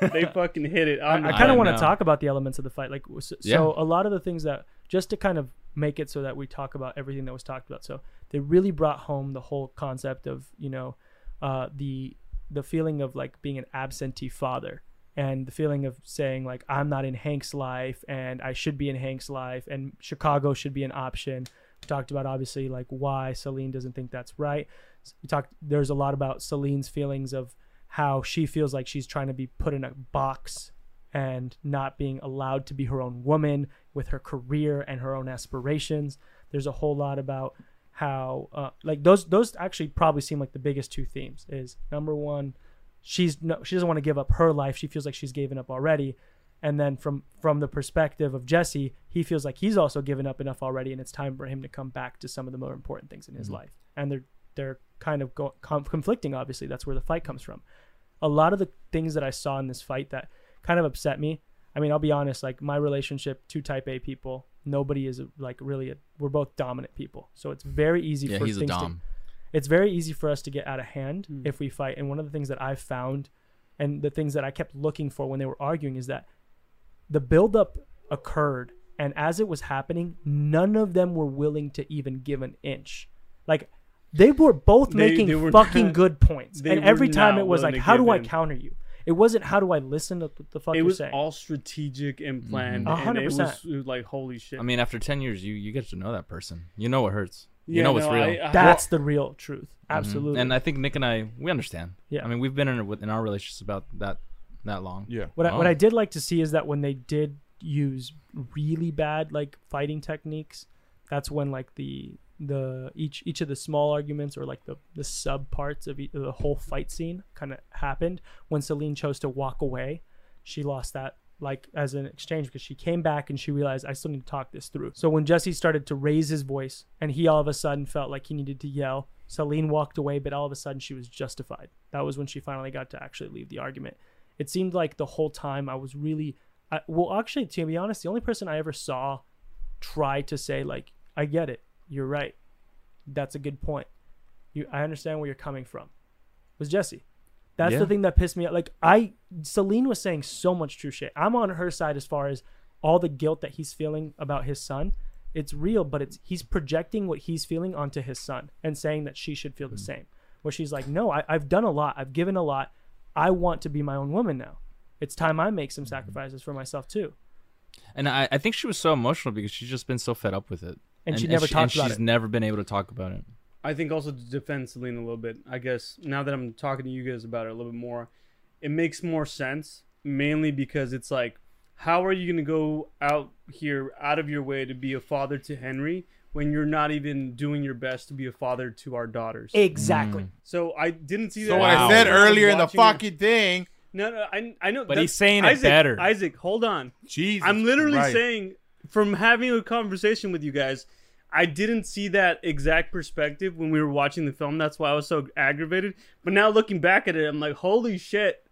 they fucking hit it. I, on I the kind of want to talk about the elements of the fight. Like, so, Yeah. so a lot of the things that just to kind of make it so that we talk about everything that was talked about. So they really brought home the whole concept of you know, uh, the the feeling of like being an absentee father and the feeling of saying like I'm not in Hank's life and I should be in Hank's life and Chicago should be an option. We talked about obviously like why Celine doesn't think that's right. We talked. There's a lot about Celine's feelings of how she feels like she's trying to be put in a box and not being allowed to be her own woman with her career and her own aspirations. There's a whole lot about how uh, like those those actually probably seem like the biggest two themes is number one she's no she doesn't want to give up her life. She feels like she's given up already. And then from from the perspective of Jesse he feels like he's also given up enough already and it's time for him to come back to some of the more important things in his Mhm. life. And they're they're kind of go, com- conflicting obviously. That's where the fight comes from. A lot of the things that I saw in this fight that kind of upset me I mean I'll be honest like my relationship to type A people nobody is like really a, we're both dominant people. So it's very easy Yeah, for he's a things to dom. It's very easy for us to get out of hand Mm. if we fight. And one of the things that I've found and the things that I kept looking for when they were arguing is that the buildup occurred. And as it was happening, none of them were willing to even give an inch. Like they were both They- making they were fucking not- good points. And every time it was like, how do I in. counter you? It wasn't how do I listen to what the fuck it you're was saying. all strategic and planned, Mhm. A and hundred it was, percent. it was like holy shit. I mean, after ten years, you you get to know that person. You know what hurts. You Yeah, know what's no, real. I- I- That's the real truth. Mhm. Absolutely. And I think Nick and I we understand. Yeah. I mean, we've been in in our relationships about that that long. Yeah. What I, what Oh. I did like to see is that when they did use really bad like fighting techniques, that's when like the the each each of the small arguments or like the the sub parts of, e- of the whole fight scene kind of happened. When Celine chose to walk away, she lost that like as an exchange because she came back and she realized I still need to talk this through. So when Jesse started to raise his voice and he all of a sudden felt like he needed to yell, Celine walked away, but all of a sudden she was justified. That was when she finally got to actually leave the argument it seemed like the whole time I was really, I, well, actually, to be honest, the only person I ever saw try to say like, "I get it, you're right, that's a good point, you, I understand where you're coming from," was Jesse. That's Yeah. the thing that pissed me off. Like I, Celine was saying so much true shit. I'm on her side as far as all the guilt that he's feeling about his son. It's real, but it's he's projecting what he's feeling onto his son and saying that she should feel the mm-hmm. same. Where she's like, "No, I, I've done a lot. I've given a lot. I want to be my own woman now. It's time I make some mm-hmm. sacrifices for myself too." And I, I think she was so emotional because she's just been so fed up with it. And she never talked and about she's it. never been able to talk about it. I think also to defend Celine a little bit, I guess now that I'm talking to you guys about it a little bit more, it makes more sense. Mainly because it's like, how are you gonna go out here out of your way to be a father to Henry when you're not even doing your best to be a father to our daughters? Exactly. Mm. So I didn't see that. So what Wow. I said when was earlier in the watching it. fucking thing, No, no, I, I know. But he's saying it Isaac, better. Isaac, hold on. Jesus. I'm literally Christ. saying from having a conversation with you guys, I didn't see that exact perspective when we were watching the film. That's why I was so aggravated. But now looking back at it, I'm like, holy shit.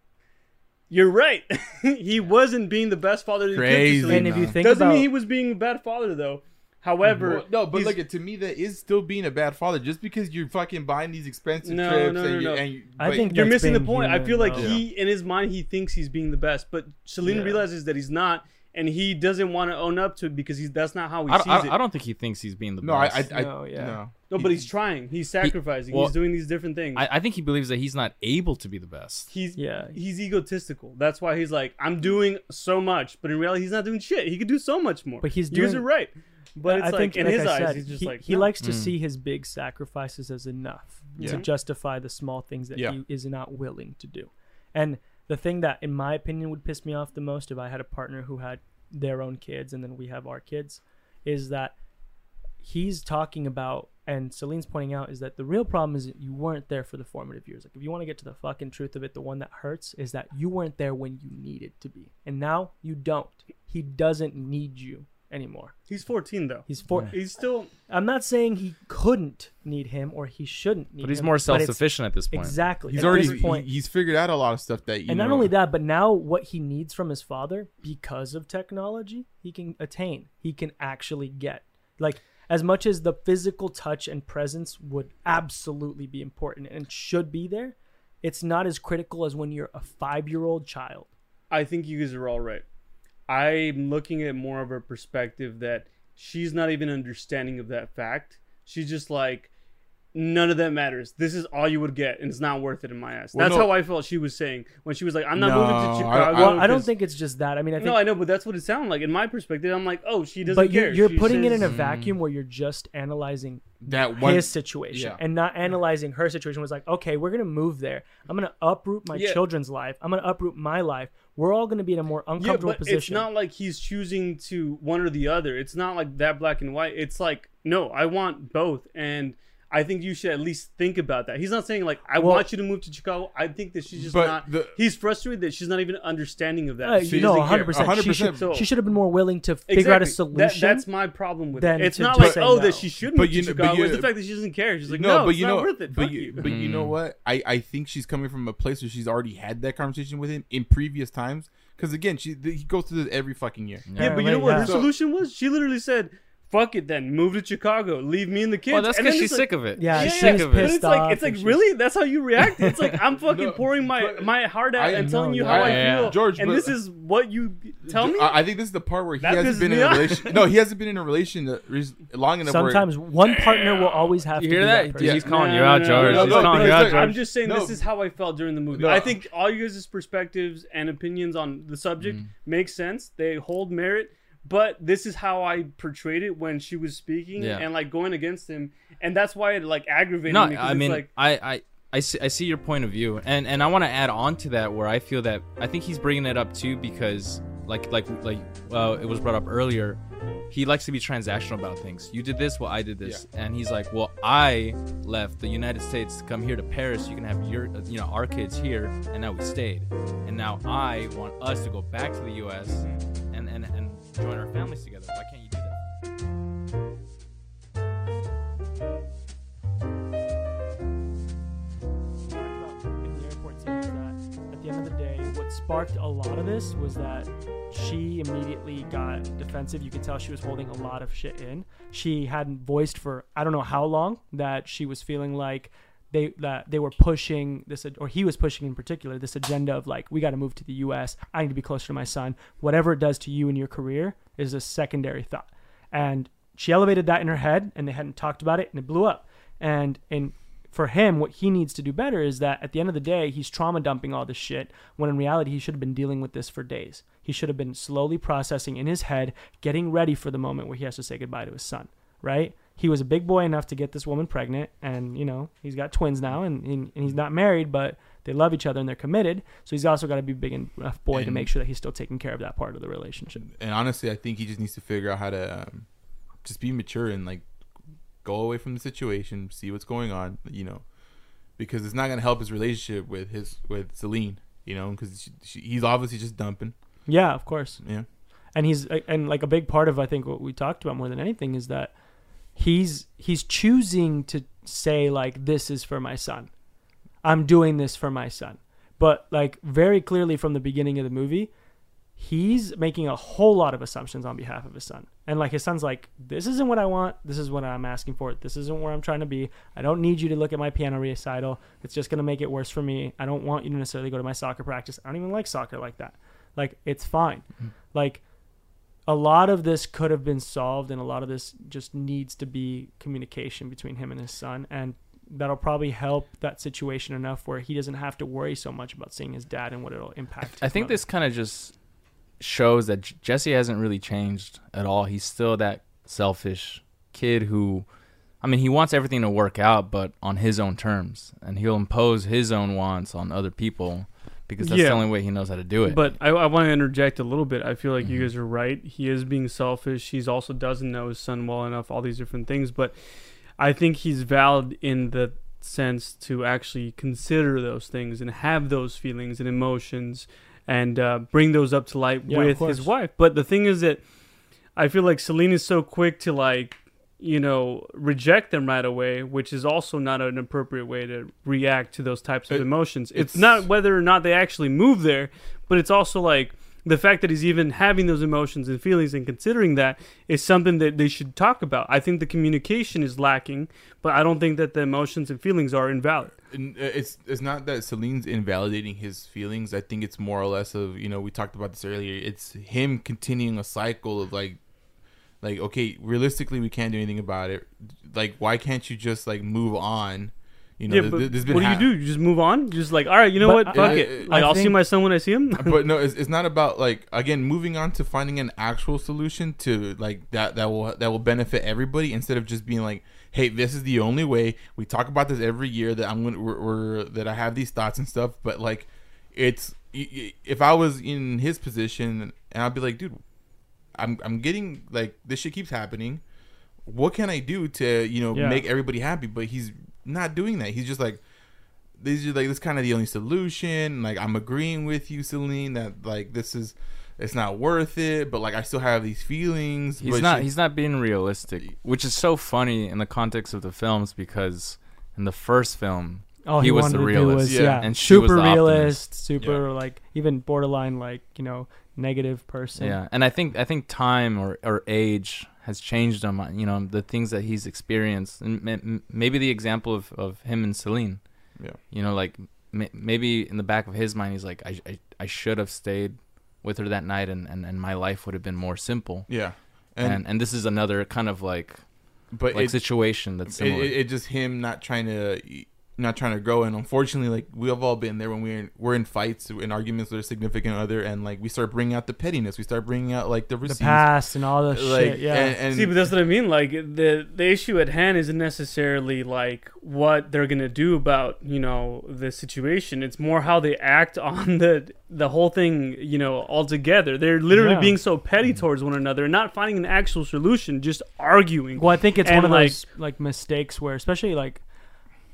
You're right. [laughs] he wasn't being the best father that he could. to Crazy. Celine. And if you no. think Doesn't about mean he was being a bad father though. However, Well, no, but he's- look, to me, that is still being a bad father. Just because you're fucking buying these expensive No, trips no, and, no, you, no. and you, I think you're missing the being point. I feel like though. he, in his mind, he thinks he's being the best, but Celine Yeah. realizes that he's not, and he doesn't want to own up to it because he's that's not how he I, sees I, it. I don't think he thinks he's being the no, I, best. I, I, No, yeah. no. no, but he's trying. He's sacrificing. well, he's doing these different things. I, I think he believes that he's not able to be the best. he's Yeah. he's egotistical. That's why he's like, I'm doing so much, but in reality, he's not doing shit. He could do so much more. But he's doing- are right. But it's I like think, in like his I eyes, said, he's just he, like he no. likes to Mm. see his big sacrifices as enough Yeah. to justify the small things that Yeah. he is not willing to do. And the thing that, in my opinion, would piss me off the most if I had a partner who had their own kids and then we have our kids, is that he's talking about and Celine's pointing out is that the real problem is you weren't there for the formative years. Like if you want to get to the fucking truth of it, the one that hurts is that you weren't there when you needed to be. And now you don't. He doesn't need you anymore. He's 14 though. He's four. He's still I'm not saying he couldn't need him or he shouldn't need him. But he's him, more self-sufficient at this point. Exactly. He's At already this point. he- he's figured out a lot of stuff that you and not know- only that, but now what he needs from his father, because of technology, he can attain. He can actually get. Like as much as the physical touch and presence would absolutely be important and should be there, it's not as critical as when you're a five-year-old child. I think you guys are all right. I'm looking at more of a perspective that she's not even understanding of that fact. She's just like, none of that matters. This is all you would get, and it's not worth it in my eyes. Well, that's no- how I felt she was saying when she was like, "I'm not No, moving I- to I- Chicago." Well, I don't think it's just that. I mean, I think No, I know, but that's what it sounded like in my perspective. I'm like, oh, she doesn't but you're, care. you're She putting it in a vacuum where you're just analyzing that one his situation yeah. and not analyzing her situation was like okay we're gonna move there i'm gonna uproot my Yeah. children's life i'm gonna uproot my life we're all gonna be in a more Yeah, uncomfortable but position it's not like he's choosing to one or the other. It's not like that black and white. It's like no, I want both, and I think you should at least think about that. He's not saying like I Well- want you to move to Chicago. I think that she's just not. the- he's frustrated that she's not even understanding of that. Uh, She you doesn't care. 100%. She should, So- she should have been more willing to figure out a solution. That, that's my problem with than it. It's not like oh no. that she should But move you to know- but Chicago. you- it's the fact that she doesn't care. She's like no, but it's you not know, worth it. but you, you. but you know Mm. what? I I think she's coming from a place where she's already had that conversation with him in previous times. Because again, she he goes through this every fucking year. Yeah, but you know what her solution was? She literally said, "Fuck it, then move to Chicago, leave me and the kids." Well, that's because she's like- sick of it. Yeah, she's she sick of it. pissed it's like it's like and she's- really that's how you react. It's like I'm [laughs] fucking No, pouring my my heart out I- and telling no, you yeah. how I Yeah, feel, George, and but- this is what you tell me. I, I think this is the part where he That hasn't been in a off. relation. no, he hasn't been in a relation long enough. where- sometimes one partner will always have You to hear be that? that, Dude, he's calling you out, George. he's calling you out, George. I'm just saying this is how I felt during the movie. I think all you guys' perspectives and opinions on the subject Mm. make sense. They hold merit. But this is how I portrayed it when she was speaking Yeah. and like going against him, and that's why it like aggravated me. no, me. 'cause I mean, like, I, I, I see, I see your point of view, and and I want to add on to that where I feel that I think he's bringing it up too because like like like uh, it was brought up earlier. He likes to be transactional about things. You did this, well, I did this, and he's like, well, I left the United States to come here to Paris. You can have your, you know, our kids here, and now we stayed, and now I want us to go back to the U.S. join our families together. Why can't you do that at the end of the day, what sparked a lot of this was that she immediately got defensive. You could tell she was holding a lot of shit in. She hadn't voiced for I don't know how long that she was feeling like they that they were pushing this or he was pushing in particular this agenda of like we got to move to the US. I need to be closer to my son. Whatever it does to you in your career is a secondary thought. And she elevated that in her head and they hadn't talked about it and it blew up. And in for him, what he needs to do better is that at the end of the day, he's trauma dumping all this shit when in reality, he should have been dealing with this for days. He should have been slowly processing in his head, getting ready for the moment where he has to say goodbye to his son, right? He was a big boy enough to get this woman pregnant, and, you know, he's got twins now, and, and, and he's not married, but they love each other and they're committed. So he's also got to be big enough boy to make sure that he's still taking care of that part of the relationship. and honestly, I think he just needs to figure out how to um, just be mature and like go away from the situation, see what's going on, you know, because it's not gonna help his relationship with his with Celine, you know, because he's obviously just dumping. Yeah, of course. Yeah, and he's and like a big part of I think what we talked about more than anything is that he's he's choosing to say like this is for my son. I'm doing this for my son. But like very clearly from the beginning of the movie, he's making a whole lot of assumptions on behalf of his son. And like his son's like, This isn't what I want, this is what I'm asking for. This isn't where I'm trying to be. I don't need you to look at my piano recital. It's just gonna make it worse for me. I don't want you to necessarily go to my soccer practice. I don't even like soccer like that. Like it's fine. Mm-hmm. Like a lot of this could have been solved and a lot of this just needs to be communication between him and his son and that'll probably help that situation enough where he doesn't have to worry so much about seeing his dad and what it'll impact I think mother. this kind of just shows that J- Jesse hasn't really changed at all. He's still that selfish kid who, I mean, he wants everything to work out, but on his own terms, and he'll impose his own wants on other people because that's Yeah. the only way he knows how to do it. But I, I want to interject a little bit. I feel like you Mhm. guys are right. He is being selfish. He's also doesn't know his son well enough. All these different things, but I think he's valid in the sense to actually consider those things and have those feelings and emotions and uh, bring those up to light Yeah, with his wife. But the thing is that I feel like Celine is so quick to like you know reject them right away, which is also not an appropriate way to react to those types of It- emotions. It's, it's- not whether or not they actually move there, but it's also like the fact that he's even having those emotions and feelings and considering that is something that they should talk about. I think the communication is lacking, but I don't think that the emotions and feelings are invalid. Uh, it's it's not that Celine's invalidating his feelings. I think it's more or less of you know we talked about this earlier. It's him continuing a cycle of like like okay realistically we can't do anything about it like why can't you just like move on you know yeah, th- but th- been what do ha- you do? You just move on? You just like, all right, you know But what? I- Fuck I- it. I Like, I'll see my son when I see him. [laughs] but no it's, it's not [laughs] about like again moving on to finding an actual solution to like that that will that will benefit everybody instead of just being like hey this is the only way we talk about this every year that i'm gonna we're, we're that i have these thoughts and stuff but like it's y- y- if i was in his position and i'd be like dude i'm i'm getting like this shit keeps happening what can i do to you know Yeah. make everybody happy but he's not doing that he's just like these are like this kind of the only solution. Like I'm agreeing with you, Celine, that like this is it's not worth it, but like I still have these feelings. He's but not. she- He's not being realistic, which is so funny in the context of the films because in the first film, All He he, was wanted the realist, was yeah, yeah, and she was super the optimist. realist, super like even borderline like you know negative person. yeah, and I think I think time or or age has changed him. You know, the things that he's experienced, and maybe the example of of him and Celine. Yeah. You know, like maybe in the back of his mind, he's like, I I, I should have stayed with her that night, and, and, and my life would have been more simple. yeah, And, and, and this is another kind of like but like it, situation that's similar. it, it just him not trying to not trying to grow and unfortunately like we have all been there when we're in, we're in fights in arguments with a significant other and like we start bringing out the pettiness we start bringing out like the the past and all the like shit. Yeah, and, and See, but that's what I mean. Like the the issue at hand isn't necessarily like what they're gonna do about you know the situation. It's more how they act [laughs] on the the whole thing. You know, altogether, they're literally Yeah. being so petty mm-hmm. towards one another, and not finding an actual solution, just arguing. Well, I think it's And, one of like- those like mistakes where, especially like,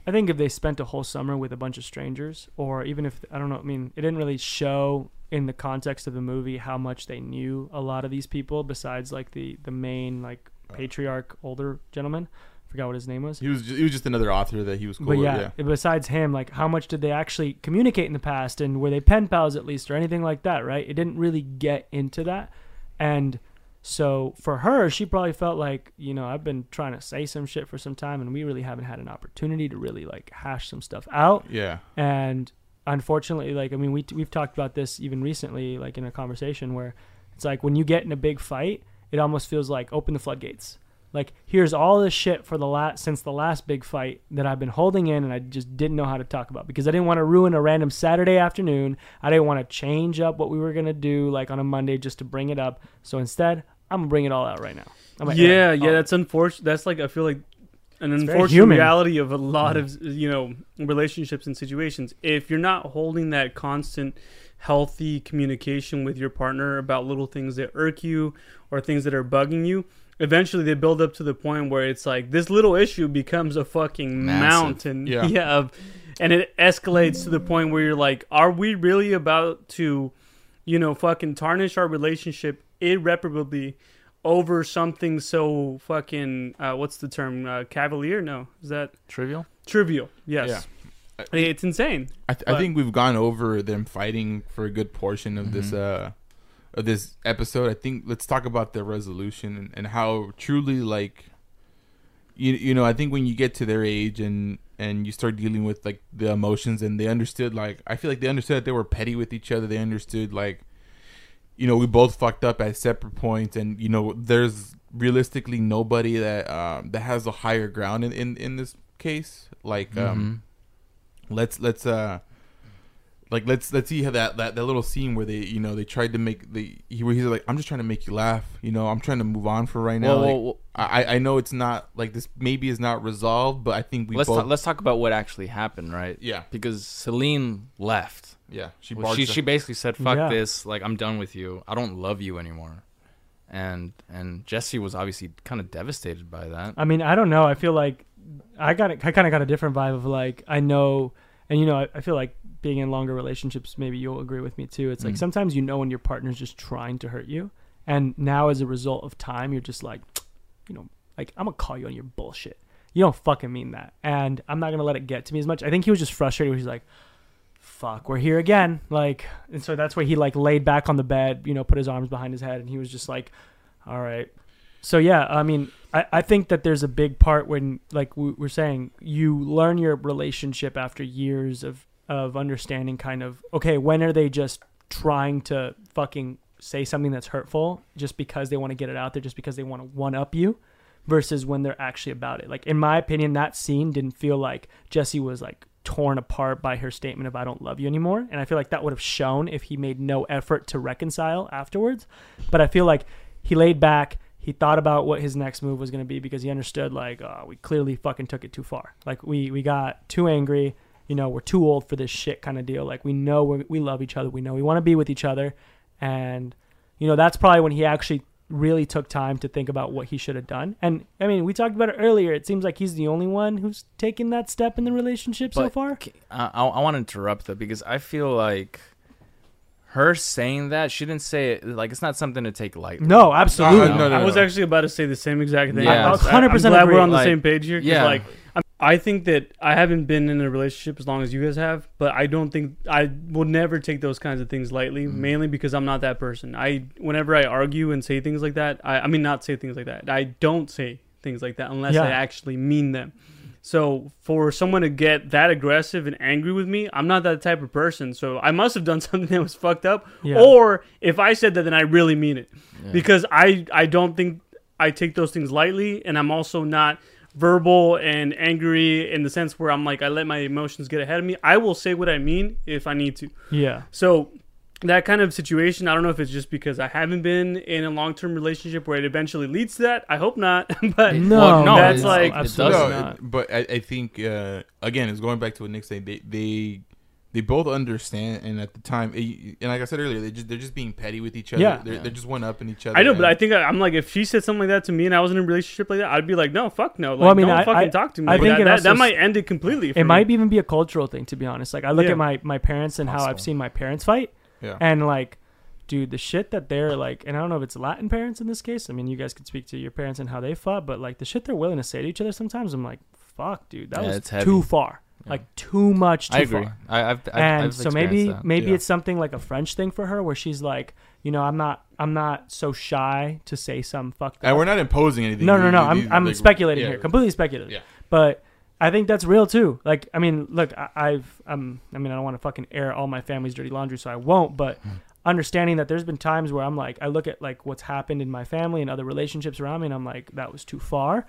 I think if they spent a whole summer with a bunch of strangers, or even if I don't know, I mean, it didn't really show in the context of the movie how much they knew a lot of these people besides like the the main like uh. patriarch older gentleman. Forgot what his name was. he was just, he was just another author that he was cool But with, yeah, besides him, like how much did they actually communicate in the past, and were they pen pals at least, or anything like that? Right? It didn't really get into that, and so for her, she probably felt like you know I've been trying to say some shit for some time, and we really haven't had an opportunity to really like hash some stuff out, yeah and unfortunately, like I mean, we we've talked about this even recently, like in a conversation where it's like when you get in a big fight, it almost feels like open the floodgates. Like here's all this shit for the last since the last big fight that I've been holding in and I just didn't know how to talk about because I didn't want to ruin a random Saturday afternoon. I didn't want to change up what we were gonna do like on a Monday just to bring it up. So instead, I'm gonna bring it all out right now. I'm gonna yeah, air yeah, all. that's unfortunate. That's like I feel like an very unfortunate reality of a lot of you know relationships and situations. If you're not holding that constant, healthy communication with your partner about little things that irk you or things that are bugging you, eventually they build up to the point where it's like this little issue becomes a fucking Massive. mountain. Yeah. [laughs] of, and it escalates to the point where you're like, are we really about to, you know, fucking tarnish our relationship irreparably? over something so fucking uh, what's the term uh, cavalier no is that trivial. trivial yes it's insane I, th- I think we've gone over them fighting for a good portion of this uh of this episode. I think let's talk about the resolution and, and how truly like you you know I think when you get to their age and and you start dealing with like the emotions and they understood like I feel like they understood that they were petty with each other. They understood like you know we both fucked up at separate points and you know there's realistically nobody that um that has a higher ground in in, in this case. Like um let's let's uh like let's let's see how that, that that little scene where they you know they tried to make the he where he's like I'm just trying to make you laugh you know I'm trying to move on for right now Well, like, well, well, I I know it's not like this maybe is not resolved but I think we let's both ta- let's talk about what actually happened, right? yeah Because Celine left. yeah she Well, she she basically said, "Fuck Yeah. this! Like I'm done with you. I don't love you anymore." And and Jesse was obviously kind of devastated by that. I mean, I don't know. I feel like I got I kind of got a different vibe of like I know, and you know, I, I feel like being in longer relationships. Maybe you'll agree with me too. It's like Mm. sometimes you know when your partner's just trying to hurt you, and now as a result of time, you're just like, [tsk] you know, like I'm gonna call you on your bullshit. You don't fucking mean that, and I'm not gonna let it get to me as much. I think he was just frustrated. He's like. Fuck, we're here again. Like, and so that's where he like laid back on the bed, you know, put his arms behind his head, and he was just like, "All right, so yeah, I mean, I, I think that there's a big part when, like we we're saying, you learn your relationship after years of of understanding. Kind of okay, when are they just trying to fucking say something that's hurtful just because they want to get it out there, just because they want to one up you, versus when they're actually about it. Like in my opinion, that scene didn't feel like Jesse was like torn apart by her statement of I don't love you anymore, and I feel like that would have shown if he made no effort to reconcile afterwards. But I feel like he laid back. He thought about what his next move was going to be because he understood like oh, we clearly fucking took it too far. Like we we got too angry. You know, we're too old for this shit kind of deal. Like we know we we love each other. We know we want to be with each other, and you know that's probably when he actually really took time to think about what he should have done. And I mean, we talked about it earlier. It seems like he's the only one who's taken that step in the relationship so far. I, I want to interrupt though because I feel like her saying that she didn't say it like it's not something to take lightly. No, absolutely. Uh, no, no, I was actually about to say the same exact thing. Yeah. I- I I- 100% I'm glad agree. we're on the Like, same page here. yeah. Like, I'm- I think that I haven't been in a relationship as long as you guys have, but I don't think I will never take those kinds of things lightly. Mm. Mainly because I'm not that person. I whenever I argue and say things like that, I, I mean not say things like that. I don't say things like that unless Yeah. I actually mean them. So for someone to get that aggressive and angry with me, I'm not that type of person. So I must have done [laughs] something that was fucked up. Yeah. Or if I said that, then I really mean it, Yeah. because I I don't think I take those things lightly, and I'm also not verbal and angry in the sense where I'm like I let my emotions get ahead of me. I will say what I mean if I need to. Yeah. So that kind of situation, I don't know if it's just because I haven't been in a long term relationship where it eventually leads to that. I hope not, [laughs] but No, Well, no, that's it's- like- it absolutely doesn't. no, not. it- but I, I think uh, again, it's going back to what Nick said. They they they both understand, and at the time, eh, and like I said earlier, they just they're just being petty with each other. Yeah. they're, Yeah. they're just one up in each other. I know, but I think I, I'm like, if she said something like that to me and I was in a relationship like that, I'd be like, no, fuck no. Like, Well, I mean, don't I- fucking I- talk to me. I think that, that, also that might end it completely. For It me. might even be a cultural thing, to be honest. Like I look Yeah. at my my parents and how I've seen my parents fight, yeah. and like, dude, the shit that they're like, and I don't know if it's Latin parents in this case. I mean, you guys could speak to your parents and how they fought, but like the shit they're willing to say to each other sometimes, I'm like, fuck, dude, that Yeah, was too far. Yeah. Like too much. Too I agree. Far. I, I've, I've and I've so maybe that. maybe Yeah. it's something like a French thing for her, where she's like, you know, I'm not I'm not so shy to say some fucked And up. we're not imposing anything. No, no, These- no. these- I'm I'm like, speculating yeah. here, completely speculative. Yeah. But I think that's real too. Like, I mean, look, I, I've um, I mean, I don't want to fucking air all my family's dirty laundry, so I won't. But Hmm. understanding that there's been times where I'm like, I look at like what's happened in my family and other relationships around me, and I'm like, that was too far.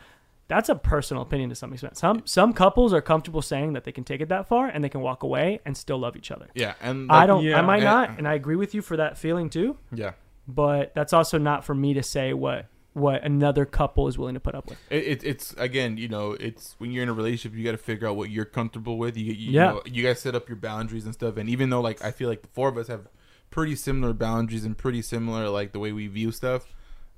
That's a personal opinion to some extent. Some some couples are comfortable saying that they can take it that far and they can walk away and still love each other. Yeah, and I like- don't. yeah. I might And- not, and I agree with you for that feeling too. Yeah, But that's also not for me to say what what another couple is willing to put up with. it, it, it's again, you know, it's when you're in a relationship, you got to figure out what you're comfortable with. You, you, Yeah. know, you guys set up your boundaries and stuff. And even though, like, I feel like the four of us have pretty similar boundaries and pretty similar, like, the way we view stuff.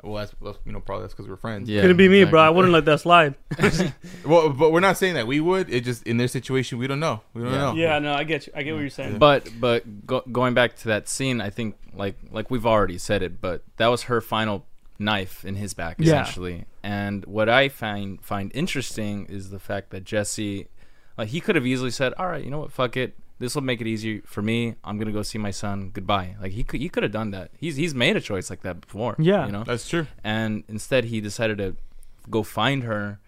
Well, that's, that's you know probably that's because we're friends. Yeah, Couldn't be me, bro. I wouldn't let that slide. [laughs] [laughs] Well, but we're not saying that we would. It just in their situation, we don't know. We don't Yeah. know. Yeah, no, I get you. I get what you're saying. But but go, going back to that scene, I think like like we've already said it, but that was her final knife in his back Yeah. essentially. And what I find find interesting is the fact that Jesse, like he could have easily said, "All right, you know what, fuck it. This will make it easier for me. I'm gonna go see my son. Goodbye." Like he could he could have done that. He's he's made a choice like that before. Yeah. you know. that's true. And instead, he decided to go find her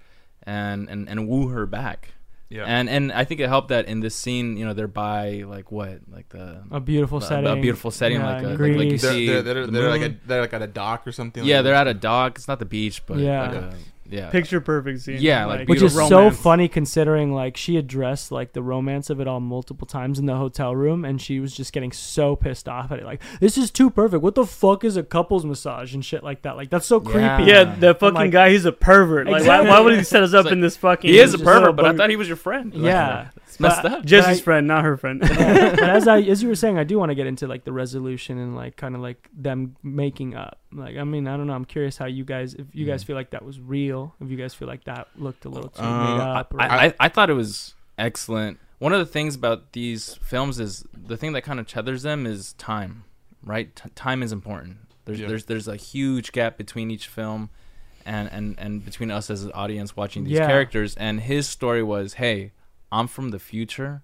and and and woo her back. Yeah. And and I think it helped that in this scene, you know, they're by like what, like the A beautiful a- setting. a beautiful setting, Yeah, like, in a, like like you they're, see they're, they're, the they're like a they're like at a dock or something. yeah, like they're that. at a dock. It's not the beach, but Yeah. like a, uh, yeah, Picture perfect scene. Yeah, like, which is beautiful so funny considering like she addressed like the romance of it all multiple times in the hotel room and she was just getting so pissed off at it like this is too perfect what the fuck is a couples massage and shit like that like that's so creepy Yeah, the fucking like- guy, he's a pervert. Like, why, Exactly. why would he set us up like, in this fucking. he is a pervert, so but I thought he was your friend. Like, Yeah. It's messed But- up. Jesse's I- friend, not her friend. Yeah, [laughs] but as I as you were saying I do want to get into like the resolution and like kind of like them making up like I mean I don't know I'm curious how you guys if you guys Mhm. feel like that was real if you guys feel like that looked a little too Uh, made up or- I, I, I thought it was excellent. One of the things about these films is the thing that kind of tethers them is time, right? T- time is important. There's Yeah. there's there's a huge gap between each film, and and and between us as an audience watching these Yeah. characters. And his story was, hey, I'm from the future.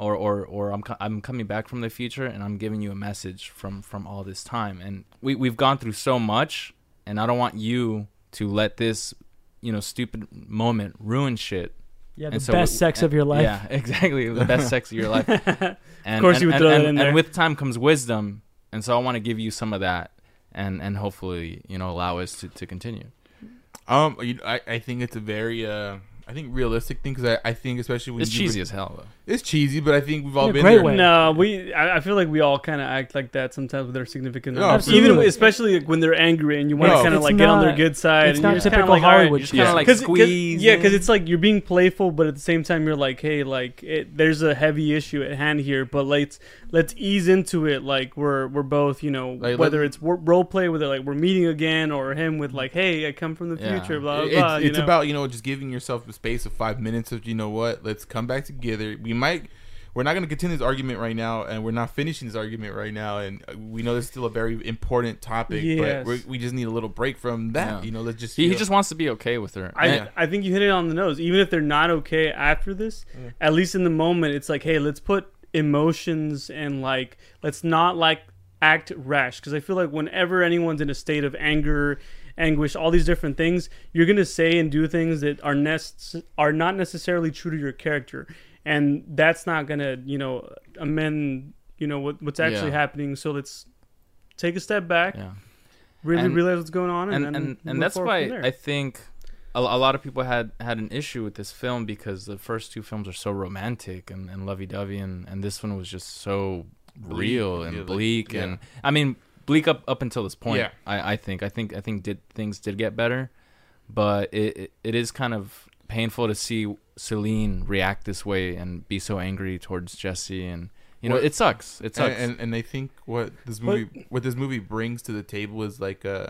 Or, or, or I'm, co- I'm coming back from the future and I'm giving you a message from, from all this time. And we, we've gone through so much, and I don't want you to let this, you know, stupid moment ruin shit. yeah the And so best we- sex and- of your life Yeah, [laughs] exactly. The best sex of your life. [laughs] And, course and, you would and, throw that and, in there. And with time comes wisdom. And and so I want to give you some of that, and and hopefully you know allow us to to continue. Um, I I think it's a very uh. I think realistic thing because I, I think especially when It's cheesy as hell though. It's cheesy, but I think we've all In a been great there. way. No, we. I, I feel like we all kind of act like that sometimes with our significant No, others. Even especially like when they're angry and you want to No. kind of It's like get on their good side. it's and not you're typical like, Hollywood You just kind of like Cause, 'cause- squeeze. yeah, because it's like you're being playful, but at the same time you're like, hey, like it, there's a heavy issue at hand here, but let's let's ease into it. Like we're we're both, you know, Like, whether let- it's role play, whether like we're meeting again, or him with like, hey, I come from the Yeah. future, blah blah. it's blah you know? about you know just giving yourself a space of five minutes of you know what let's come back together we might we're not going to continue this argument right now and we're not finishing this argument right now and uh, we know this is still a very important topic Yes. but we're, we just need a little break from that Yeah. you know let's just he, he just wants to be okay with her. I, And- I think you hit it on the nose. Even if they're not okay after this, at least in the moment, it's like, hey, let's put emotions and like, let's not like act rash. Because I feel like whenever anyone's in a state of anger, anguish, all these different things, you're gonna say and do things that are nec- are not necessarily true to your character, and that's not gonna, you know, amend, you know, what what's actually Yeah. happening. So let's take a step back, yeah. really And- realize what's going on, and and then and, and that's why. I think a, a lot of people had had an issue with this film because the first two films are so romantic and, and lovey-dovey and, and this one was just so real yeah, and like- bleak yeah. and I mean bleak up up until this point Yeah. I, I think I think I think did things did get better but it, it it is kind of painful to see Celine react this way and be so angry towards Jesse and you know What- it sucks. It sucks. and and I think what this movie what this movie brings to the table is like uh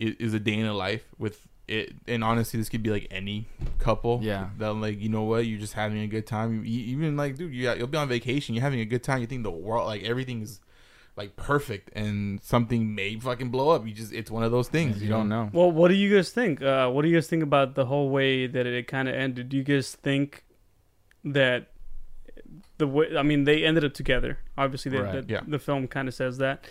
i- is a day in a life with it. And honestly this could be like any couple. Yeah. that like you know what? You're just having a good time. You, even like dude you, you'll be on vacation. You're having a good time. You think the world like everything is like perfect and something may fucking blow up you just it's one of those things you don't know Well, what do you guys think? Uh, what do you guys think about the whole way that it kind of ended? Do you guys think that the way? I mean, they ended up together. Obviously, the, Right, the, yeah. the film kind of says that.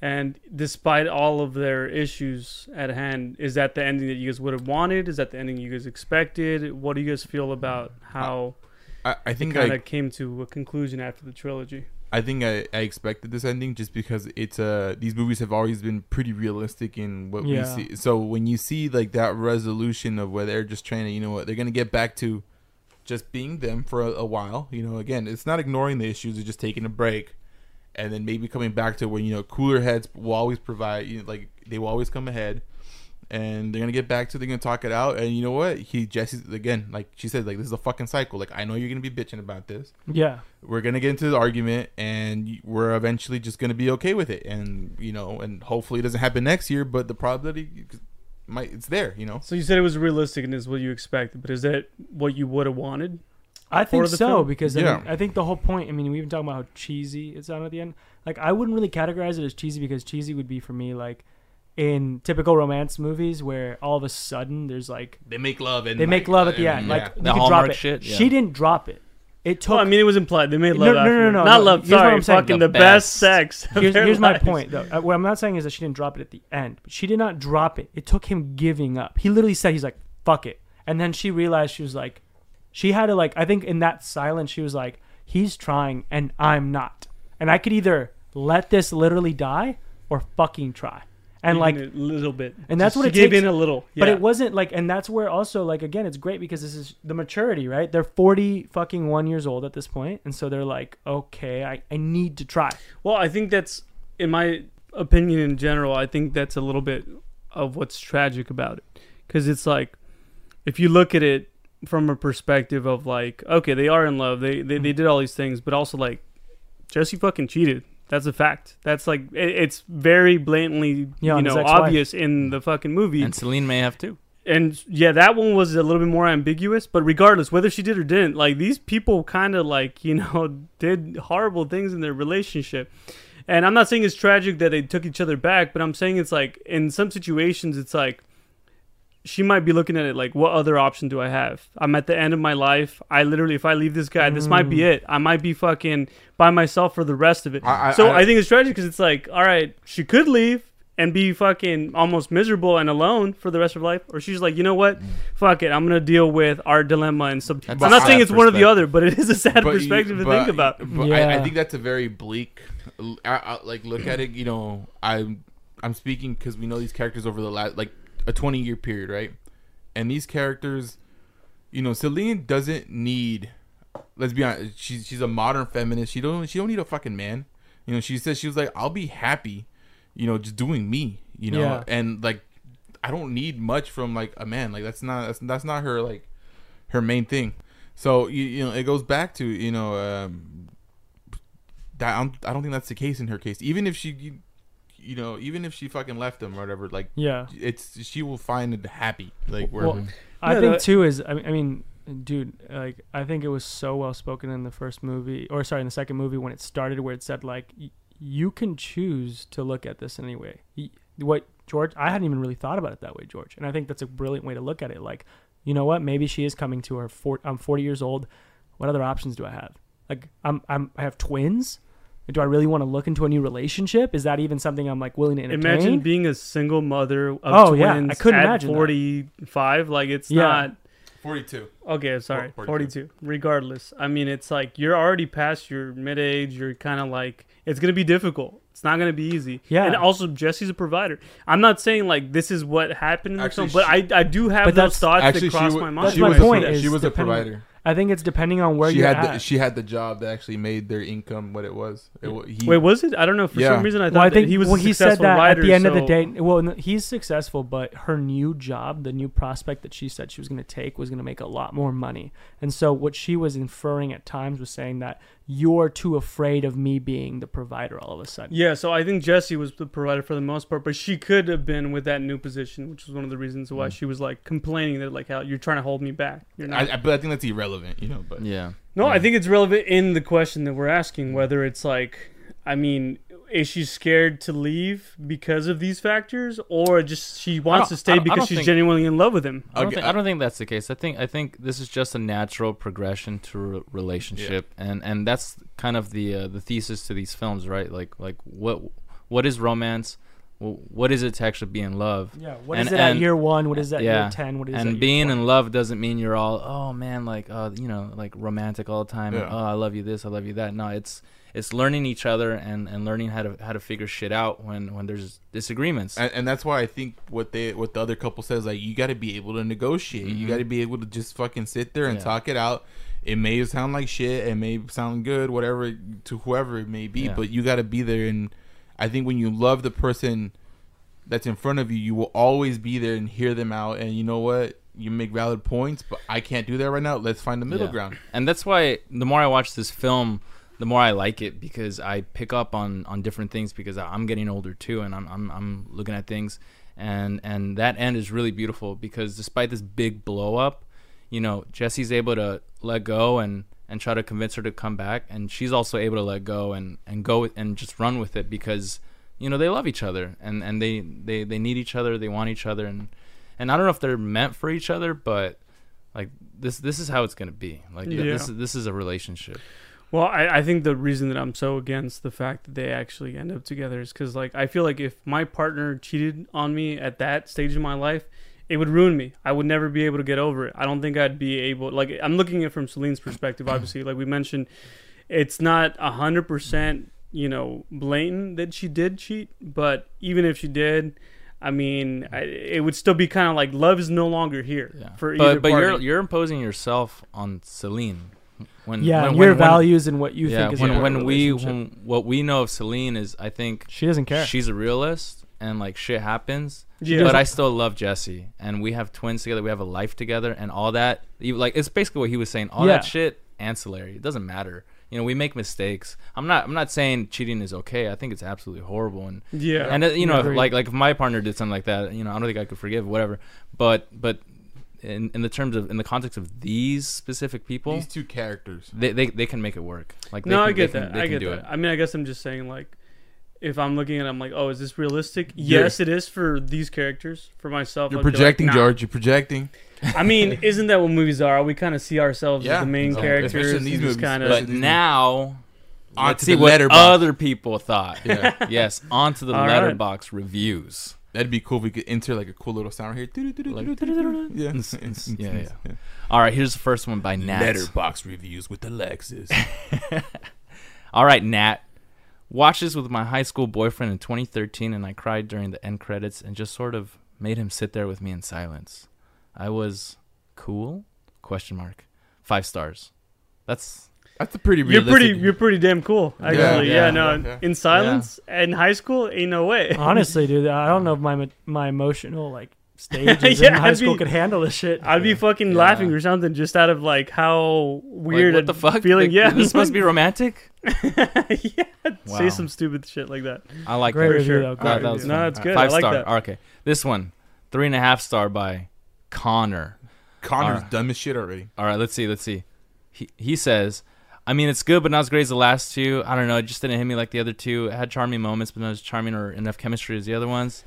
And despite all of their issues at hand, is that the ending that you guys would have wanted? Is that the ending you guys expected? What do you guys feel about how I, I it think kind I, of came to a conclusion after the trilogy? I think I, I expected this ending just because it's uh these movies have always been pretty realistic in what Yeah. we see. So when you see like that resolution of where they're just trying to, you know what, they're gonna get back to just being them for a, a while. You know, again, it's not ignoring the issues; it's just taking a break, and then maybe coming back to when you know cooler heads will always provide. You know, like they will always come ahead. And they're gonna get back to they're gonna talk it out, and you know what? He Jesse's again, like she said, like this is a fucking cycle. Like I know you're gonna be bitching about this, Yeah. we're gonna get into the argument and we're eventually just gonna be okay with it and you know and hopefully it doesn't happen next year but the probability might it's there you know So you said it was realistic and is what you expected, but is that what you would have wanted? I think so film? because I, mean, I think the whole point. I mean, we even talking about how cheesy it sounded at the end. Like, I wouldn't really categorize it as cheesy because cheesy would be for me like in typical romance movies where all of a sudden there's like they make love and they make love at the end. yeah. Like The you could drop Hallmark it. shit, yeah. She didn't drop it. It took. Well, I mean, it was implied they made No, love. no, no, afterward. no, Not no. love. Here's what Sorry, I'm saying. fucking The the, best, best. sex. of here's, their here's my lives. point though. Uh, what I'm not saying is that she didn't drop it at the end, but she did not drop it. It took him giving up. He literally said he's like fuck it, and then she realized she was like, she had to like. I think in that silence she was like, he's trying and I'm not, and I could either let this literally die or fucking try, and Even like a little bit, And that's Just- what it gave takes- in a little. But it wasn't like, and that's where also like again, it's great because this is the maturity, right? They're forty fucking one years old at this point, and so they're like, okay, I, I need to try. Well, I think that's, in my opinion, in general, I think that's a little bit of what's tragic about it, because it's like, if you look at it from a perspective of like, okay, they are in love, they they, they mm-hmm. did all these things, but also like, Jesse fucking cheated. That's a fact. That's like it, it's very blatantly, Yeah, you know, obvious in the fucking movie. and Celine may have too and yeah, that one was a little bit more ambiguous. But regardless, whether she did or didn't, like these people kind of like you know [laughs] did horrible things in their relationship. And I'm not saying it's tragic that they took each other back, but I'm saying it's like in some situations, it's like she might be looking at it like, what other option do I have? I'm at the end of my life. I literally, if I leave this guy, this might be Mm. it. I might be fucking by myself for the rest of it. I- I- so I- I, think it's tragic because it's like, all right, she could leave and be fucking almost miserable and alone for the rest of her life, or she's like, you know what, fuck it, I'm gonna deal with our dilemma and some. I'm not saying it's one or the other, but it is a sad But you- perspective to think about. But I, I think that's a very bleak. I, I, like look at it. You know, I'm I'm speaking because we know these characters over the last like a 20 year period, right? And these characters, you know, Celine doesn't need. Let's be honest. She's she's a modern feminist. She don't she don't need a fucking man. You know, she says she was like, I'll be happy, you know, just doing me. You know, Yeah. and like, I don't need much from like a man. Like that's not that's, that's not her like her main thing. So you, you know, it goes back to you know um, that I don't, I don't think that's the case in her case. Even if she, you, you know, even if she fucking left him or whatever, like Yeah. it's she will find it happy. Like where Well, mm-hmm. I Yeah, think that- too is I mean, I mean, dude, like I think it was so well spoken in the first movie, or sorry, in the second movie when it started, where it said like y- you can choose to look at this anyway. Y- What George? I hadn't even really thought about it that way, George, and I think that's a brilliant way to look at it. Like, you know what? Maybe she is coming to her. For, I'm 40 years old. What other options do I have? Like, I'm I'm I have twins. Do I really want to look into a new relationship? Is that even something I'm like willing to entertain? Imagine being a single mother of Oh, yeah, I couldn't at imagine that. 45. Like it's Yeah. not 42. okay. Sorry, Four- 42. Regardless, I mean, it's like you're already past your mid age. You're kind of like it's gonna be difficult. It's not gonna be easy. Yeah. and also Jesse's a provider. I'm not saying like this is what happened in the film, but I I do have those thoughts Actually, that cross wa- my mind. That's she my was point A, is she was a provider. I think it's depending on where she you're had at. the, she had the job that actually made their income what it was. It, he, Wait, was it? I don't know. For Yeah. some reason, I thought well, I that think he was well, a he said that writer. at the end of the day. Well, he's successful, but her new job, the new prospect that she said she was going to take, was going to make a lot more money. And so, what she was inferring at times was saying that you're too afraid of me being the provider all of a sudden. Yeah, so I think Jesse was the provider for the most part, but she could have been with that new position, which was one of the reasons why Mm. she was like complaining that like how you're trying to hold me back. You're not. I, I, but I think that's irrelevant, you know. But Yeah. no, I think it's relevant in the question that we're asking whether it's like, I mean, is she scared to leave because of these factors, or just she wants to stay I don't- I because she's think- genuinely in love with him? I don't, Okay, think, I- I don't think that's the case. I think I think this is just a natural progression to a re- relationship, and and that's kind of the uh, the thesis to these films, right? Like like what what is romance? What is it to actually be in love? Yeah. What is And- it at year one? What is it at yeah. year ten? What is and being 20? in love doesn't mean you're all oh man like uh you know like romantic all the time and, oh I love you this I love you that no it's it's learning each other and and learning how to how to figure shit out when when there's disagreements and, and that's why I think what they what the other couple says like you got to be able to negotiate. You Mhm. got to be able to just fucking sit there and Yeah. talk it out. It may sound like shit. It may sound good, whatever to whoever it may be. Yeah. But you got to be there. And I think when you love the person that's in front of you, you will always be there and hear them out. And you know what? You make valid points, but I can't do that right now. Let's find the middle Yeah. ground. and that's why the more I watch this film, the more I like it because I pick up on on different things because I'm getting older too, and I'm I'm, I'm looking at things, and and that end is really beautiful because despite this big blow up, you know Jesse's able to let go and and try to convince her to come back, and she's also able to let go and and go with, and just run with it because you know they love each other and and they they they need each other, they want each other, and and I don't know if they're meant for each other, but like this this is how it's gonna be. Like Yeah. this is this is a relationship Well, I, I think the reason that I'm so against the fact that they actually end up together is because, like, I feel like if my partner cheated on me at that stage of my life, it would ruin me. I would never be able to get over it. I don't think I'd be able. Like, I'm looking at it from Celine's perspective. [clears throat] Obviously, like we mentioned, it's not a hundred percent, you know, blatant that she did cheat. But even if she did, I mean, I, it would still be kind of like love is no longer here yeah for either but but party. you're you're imposing yourself on Celine when yeah, when, your when- values and what you yeah think is when when we when, what we know of Celine is I think she doesn't care. she's a realist and like shit happens yeah. but I still love Jesse, and we have twins together. We have a life together, and all that. you- Like it's basically what he was saying. All Yeah. that shit ancillary. It doesn't matter. You know, we make mistakes. I'm not. I'm not saying cheating is okay. I think it's absolutely horrible. And yeah. and uh, you know, Agreed. like like if my partner did something like that, you know, I don't think I could forgive. Whatever. But but in in the terms of in the context of these specific people, These two characters. they, they they can make it work. Like they no, can, I get they can, that. They I get that. it. I mean, I guess I'm just saying like, if I'm looking at, it, I'm like, oh, is this realistic? You're- yes, it is for these characters. For myself, You're I'd be like, projecting, nah. George. You're projecting. I mean, [laughs] isn't that what movies are? We kind of see ourselves Yeah, as the main especially characters, in these and movies, kind of, But these now, onto Let's see the what Letterboxd. other people thought. [laughs] Yeah. yes, onto the All right. Letterboxd reviews. That'd be cool if we could enter like a cool little sound right here. Like- yeah. Yeah, yeah. All right, here's the first one by Nat. Letterboxd reviews with Alexis. [laughs] All right, Nat. Watched this with my high school boyfriend in 2013, and I cried during the end credits and just sort of made him sit there with me in silence. I was cool? Question mark. Five stars. That's That's a pretty You're pretty. You're pretty damn cool. Actually, yeah. yeah, no, yeah. in silence in high school, ain't no way. [laughs] Honestly, dude, I don't know if my my emotional like stages [laughs] Yeah, in high I'd school be- could handle this shit. I'd be fucking Yeah. laughing or something just out of like how weird like, what the fuck? feeling. Like, yeah, this must be romantic. [laughs] yeah, Wow. say some stupid shit like that. I like Great that. review sure. though. That, that was No, fun. that's good. Five I like star. that. Okay, this one, three and a half star by Connor. Connor's Alright. dumb as shit already. All right, let's see. Let's see. He he says, I mean, it's good, but not as great as the last two. I don't know. It just didn't hit me like the other two. It had charming moments, but not as charming or enough chemistry as the other ones.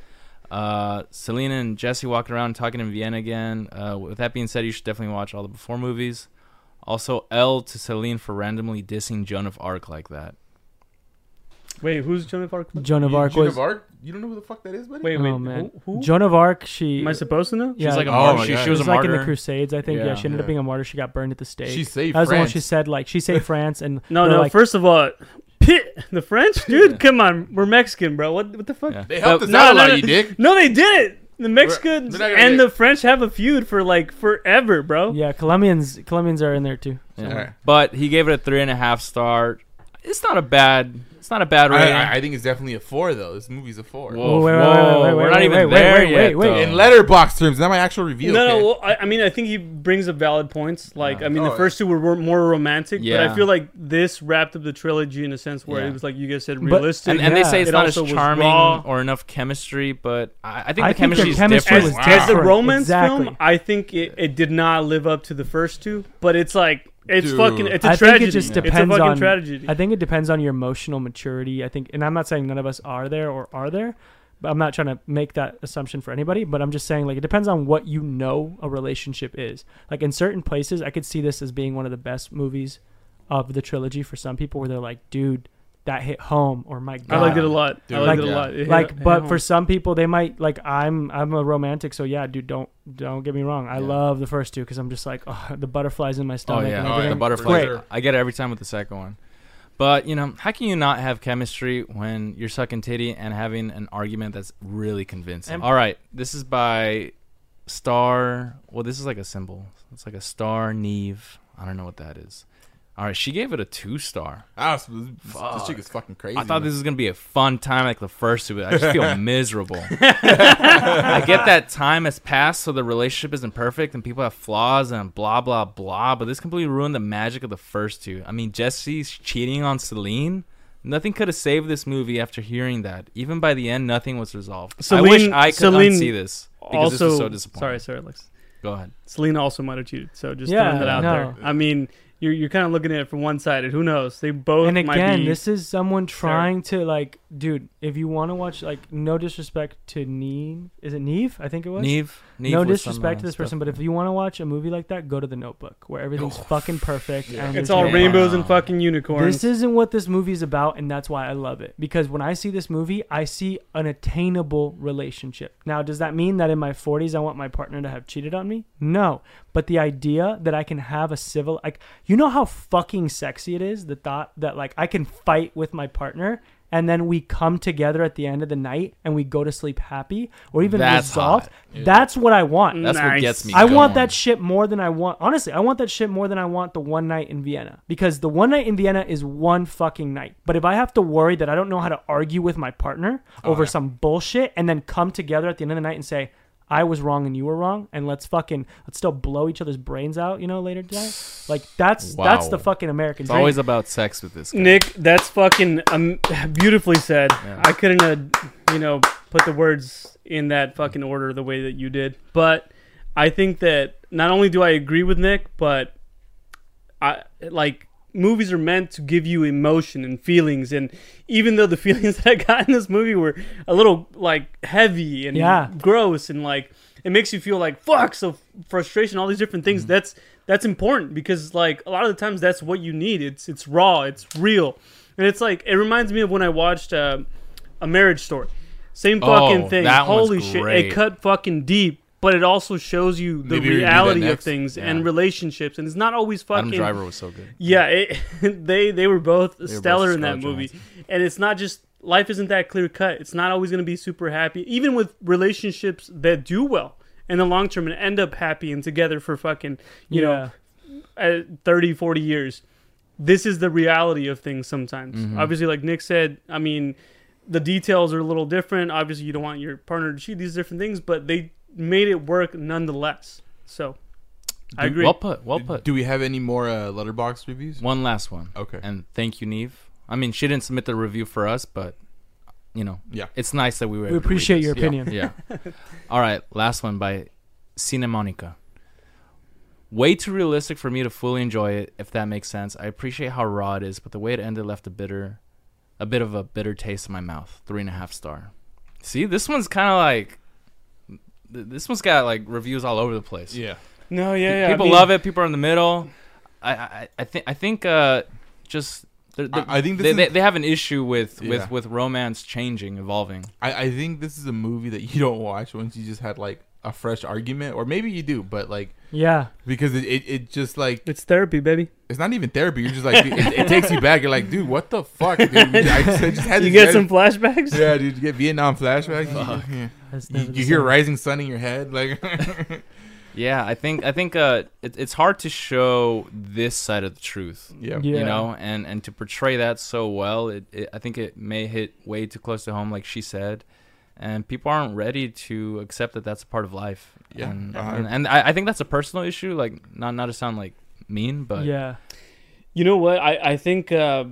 Uh, Selena and Jesse walking around talking in Vienna again. Uh, with that being said, you should definitely watch all the before movies. Also, L to Celine for randomly dissing Joan of Arc like that. Wait, who's Joan of Arc? Joan of Arc Joan was. of Arc? You don't know who the fuck that is, buddy? Wait, oh, wait, oh man, who? who? Joan of Arc. She. Am I supposed to know? She's Yeah, like a Oh martyr. my she, God. she She was was a like martyr. in the Crusades, I think. Yeah, Yeah. she ended up Yeah. being a martyr. She got burned at the stake. She saved that was the one France. she said like she saved [laughs] France and No, they're no. like, First of all, Pit, the French [laughs] dude. Come on, we're Mexican, bro. What, what the fuck? Yeah. They helped us no, out a no, lot, no. you dick. No, they didn't. The Mexicans they're not gonna and get- the French have a feud for like forever, bro. yeah, Colombians Colombians are in there too. Yeah. Alright. But he gave it a three and a half star. It's not a bad. It's not a bad I, rating. I, I think it's definitely a four though. This movie's a four. Whoa, Wait, wait, whoa, wait, wait, we're not wait, even wait, there wait, yet. wait, wait. though. In Letterboxd terms, not my actual review. No, okay? no. Well, I, I mean, I think he brings up valid points. Like, Yeah. I mean, Oh, the first two were were more romantic, yeah. but I feel like this wrapped up the trilogy in a sense where Yeah. it was like you guys said, But- realistic. and, and they say it's It not as charming or enough chemistry, but I, I think I the think chemistry the is chemistry different. as, was as a romance Exactly. film, I think it, it did not live up to the first two. But it's like it's Dude. fucking it's a I think it just it's a depends fucking on- tragedy. I think it depends on your emotional maturity. I think, and I'm not saying none of us are there or are there, but I'm not trying to make that assumption for anybody. But I'm just saying, like, it depends on what you know a relationship is. Like, in certain places, I could see this as being one of the best movies of the trilogy for some people, where they're like, dude, that hit home, or my god. I god. liked it a lot. I Dude, liked it a lot. It like but for some people they might like i'm i'm a romantic so yeah dude don't don't get me wrong i Yeah. love the first two because i'm just like [laughs] oh, the butterflies in my Oh stomach yeah, and Oh, everything. the yeah. butterfly. Great. I get it every time with the second one. But you know, how can you not have chemistry when you're sucking titty and having an argument that's really convincing? And- All right, this is by Star. Well, this is like a symbol. It's like a star Neve. I don't know what that is. All right, she gave it a two star. Ah, so this, this chick is fucking crazy. I thought this was gonna be a fun time like the first two. I just feel [laughs] miserable. [laughs] I get that time has passed, so the relationship isn't perfect, and people have flaws and blah blah blah. But this completely ruined the magic of the first two. I mean, Jesse's cheating on Celine. Nothing could have saved this movie after hearing that. Even by the end, nothing was resolved. I wish I could Celine unsee this because also, this was so disappointing. sorry, sorry, Alex. Go ahead. Selena also might have cheated. So just Yeah, throwing that out no. there. I mean, you're you're kind of looking at it from one sided. Who knows? They both and might again be. this is someone trying to like dude if you want to watch like no disrespect to neve is it neve i think it was Neve. Neve no disrespect to this person but if you want to watch a movie like that go to the notebook where everything's Oh, fucking perfect yeah. and it's all no- rainbows and fucking unicorns. This isn't what this movie is about, and that's why I love it. Because when I see this movie, I see an attainable relationship. Now, does that mean that in my 40s I want my partner to have cheated on me? No. But the idea that I can have a civil, like, you know how fucking sexy it is? The thought that, like, I can fight with my partner. And then we come together at the end of the night and we go to sleep happy or even That's resolved. hot. Yeah. That's what I want. Mm. That's what gets me. I want that shit more than I want. Honestly, I want that shit more than I want the one night in Vienna because the one night in Vienna is one fucking night. But if I have to worry that I don't know how to argue with my partner oh, over yeah. some bullshit and then come together at the end of the night and say, I was wrong and you were wrong, and let's fucking let's still blow each other's brains out, you know, later today. Like that's that's the fucking American It's dream. always about sex with this guy. Nick, that's fucking um, [laughs] beautifully said. Yeah. I couldn't have, you know, put the words in that fucking order the way that you did. But I think that not only do I agree with Nick, but I like movies are meant to give you emotion and feelings and even though the [laughs] feelings that I got in this movie were a little like heavy and Yeah. gross and like it makes you feel like fuck so frustration all these different things that's that's important because like a lot of the times that's what you need it's it's raw it's real and it's like it reminds me of when I watched uh, a Marriage Story. Same Oh, fucking thing. Holy shit! It cut fucking deep, but it also shows you the Maybe reality of things Yeah. and relationships, and it's not always Adam fucking. Driver was so good. Yeah, it, [laughs] they they were both were stellar both in that Scarlett movie, and it's not just life isn't that clear cut. It's not always going to be super happy, even with relationships that do well in the long term and end up happy and together for fucking you know uh, 30, 40 years. This is the reality of things sometimes. Mhm. Obviously, like Nick said, I mean, the details are a little different. Obviously, you don't want your partner to cheat, these different things, but they made it work nonetheless. So, I agree. Well put. Well put. Do we have any more uh, Letterboxd reviews? One last one. Okay. And thank you, Neve. I mean, she didn't submit the review for us, but you know, Yeah. it's nice that we were. We able to read appreciate this. your Yeah. opinion. Yeah. All right, last one by Cinemonica. Way too realistic for me to fully enjoy it, if that makes sense. I appreciate how raw it is, but the way it ended left a bitter, a bit of a bitter taste in my mouth. Three and a half star. See, this one's kind of like, th- this one's got like reviews all over the place. Yeah. no, yeah, yeah. people love it. People are in the middle. I, I, I think, I think, uh, just. they're- they're- I, I think this They, is, they, they have an issue with, Yeah. with, with romance changing, evolving. I, I think this is a movie that you don't watch once you just had like a fresh argument, or maybe you do, but like Yeah. because it, it, it just like It's therapy, baby. it's not even therapy. You're just like it, it takes you back. You're like, dude, what the fuck? Dude? [laughs] I just, I just had You this get some flashbacks. yeah, dude. You get Vietnam flashbacks. You- You, you hear. Rising Sun in your head, like [laughs] Yeah, I think I think uh, it, it's hard to show this side of the truth. yeah. Yeah. You know, and and to portray that so well, it, it I think it may hit way too close to home, like she said, and people aren't ready to accept that that's a part of life. Yeah, and, and, and I, I think that's a personal issue. Like, not not to sound like mean, but yeah. You know what? I I think uh,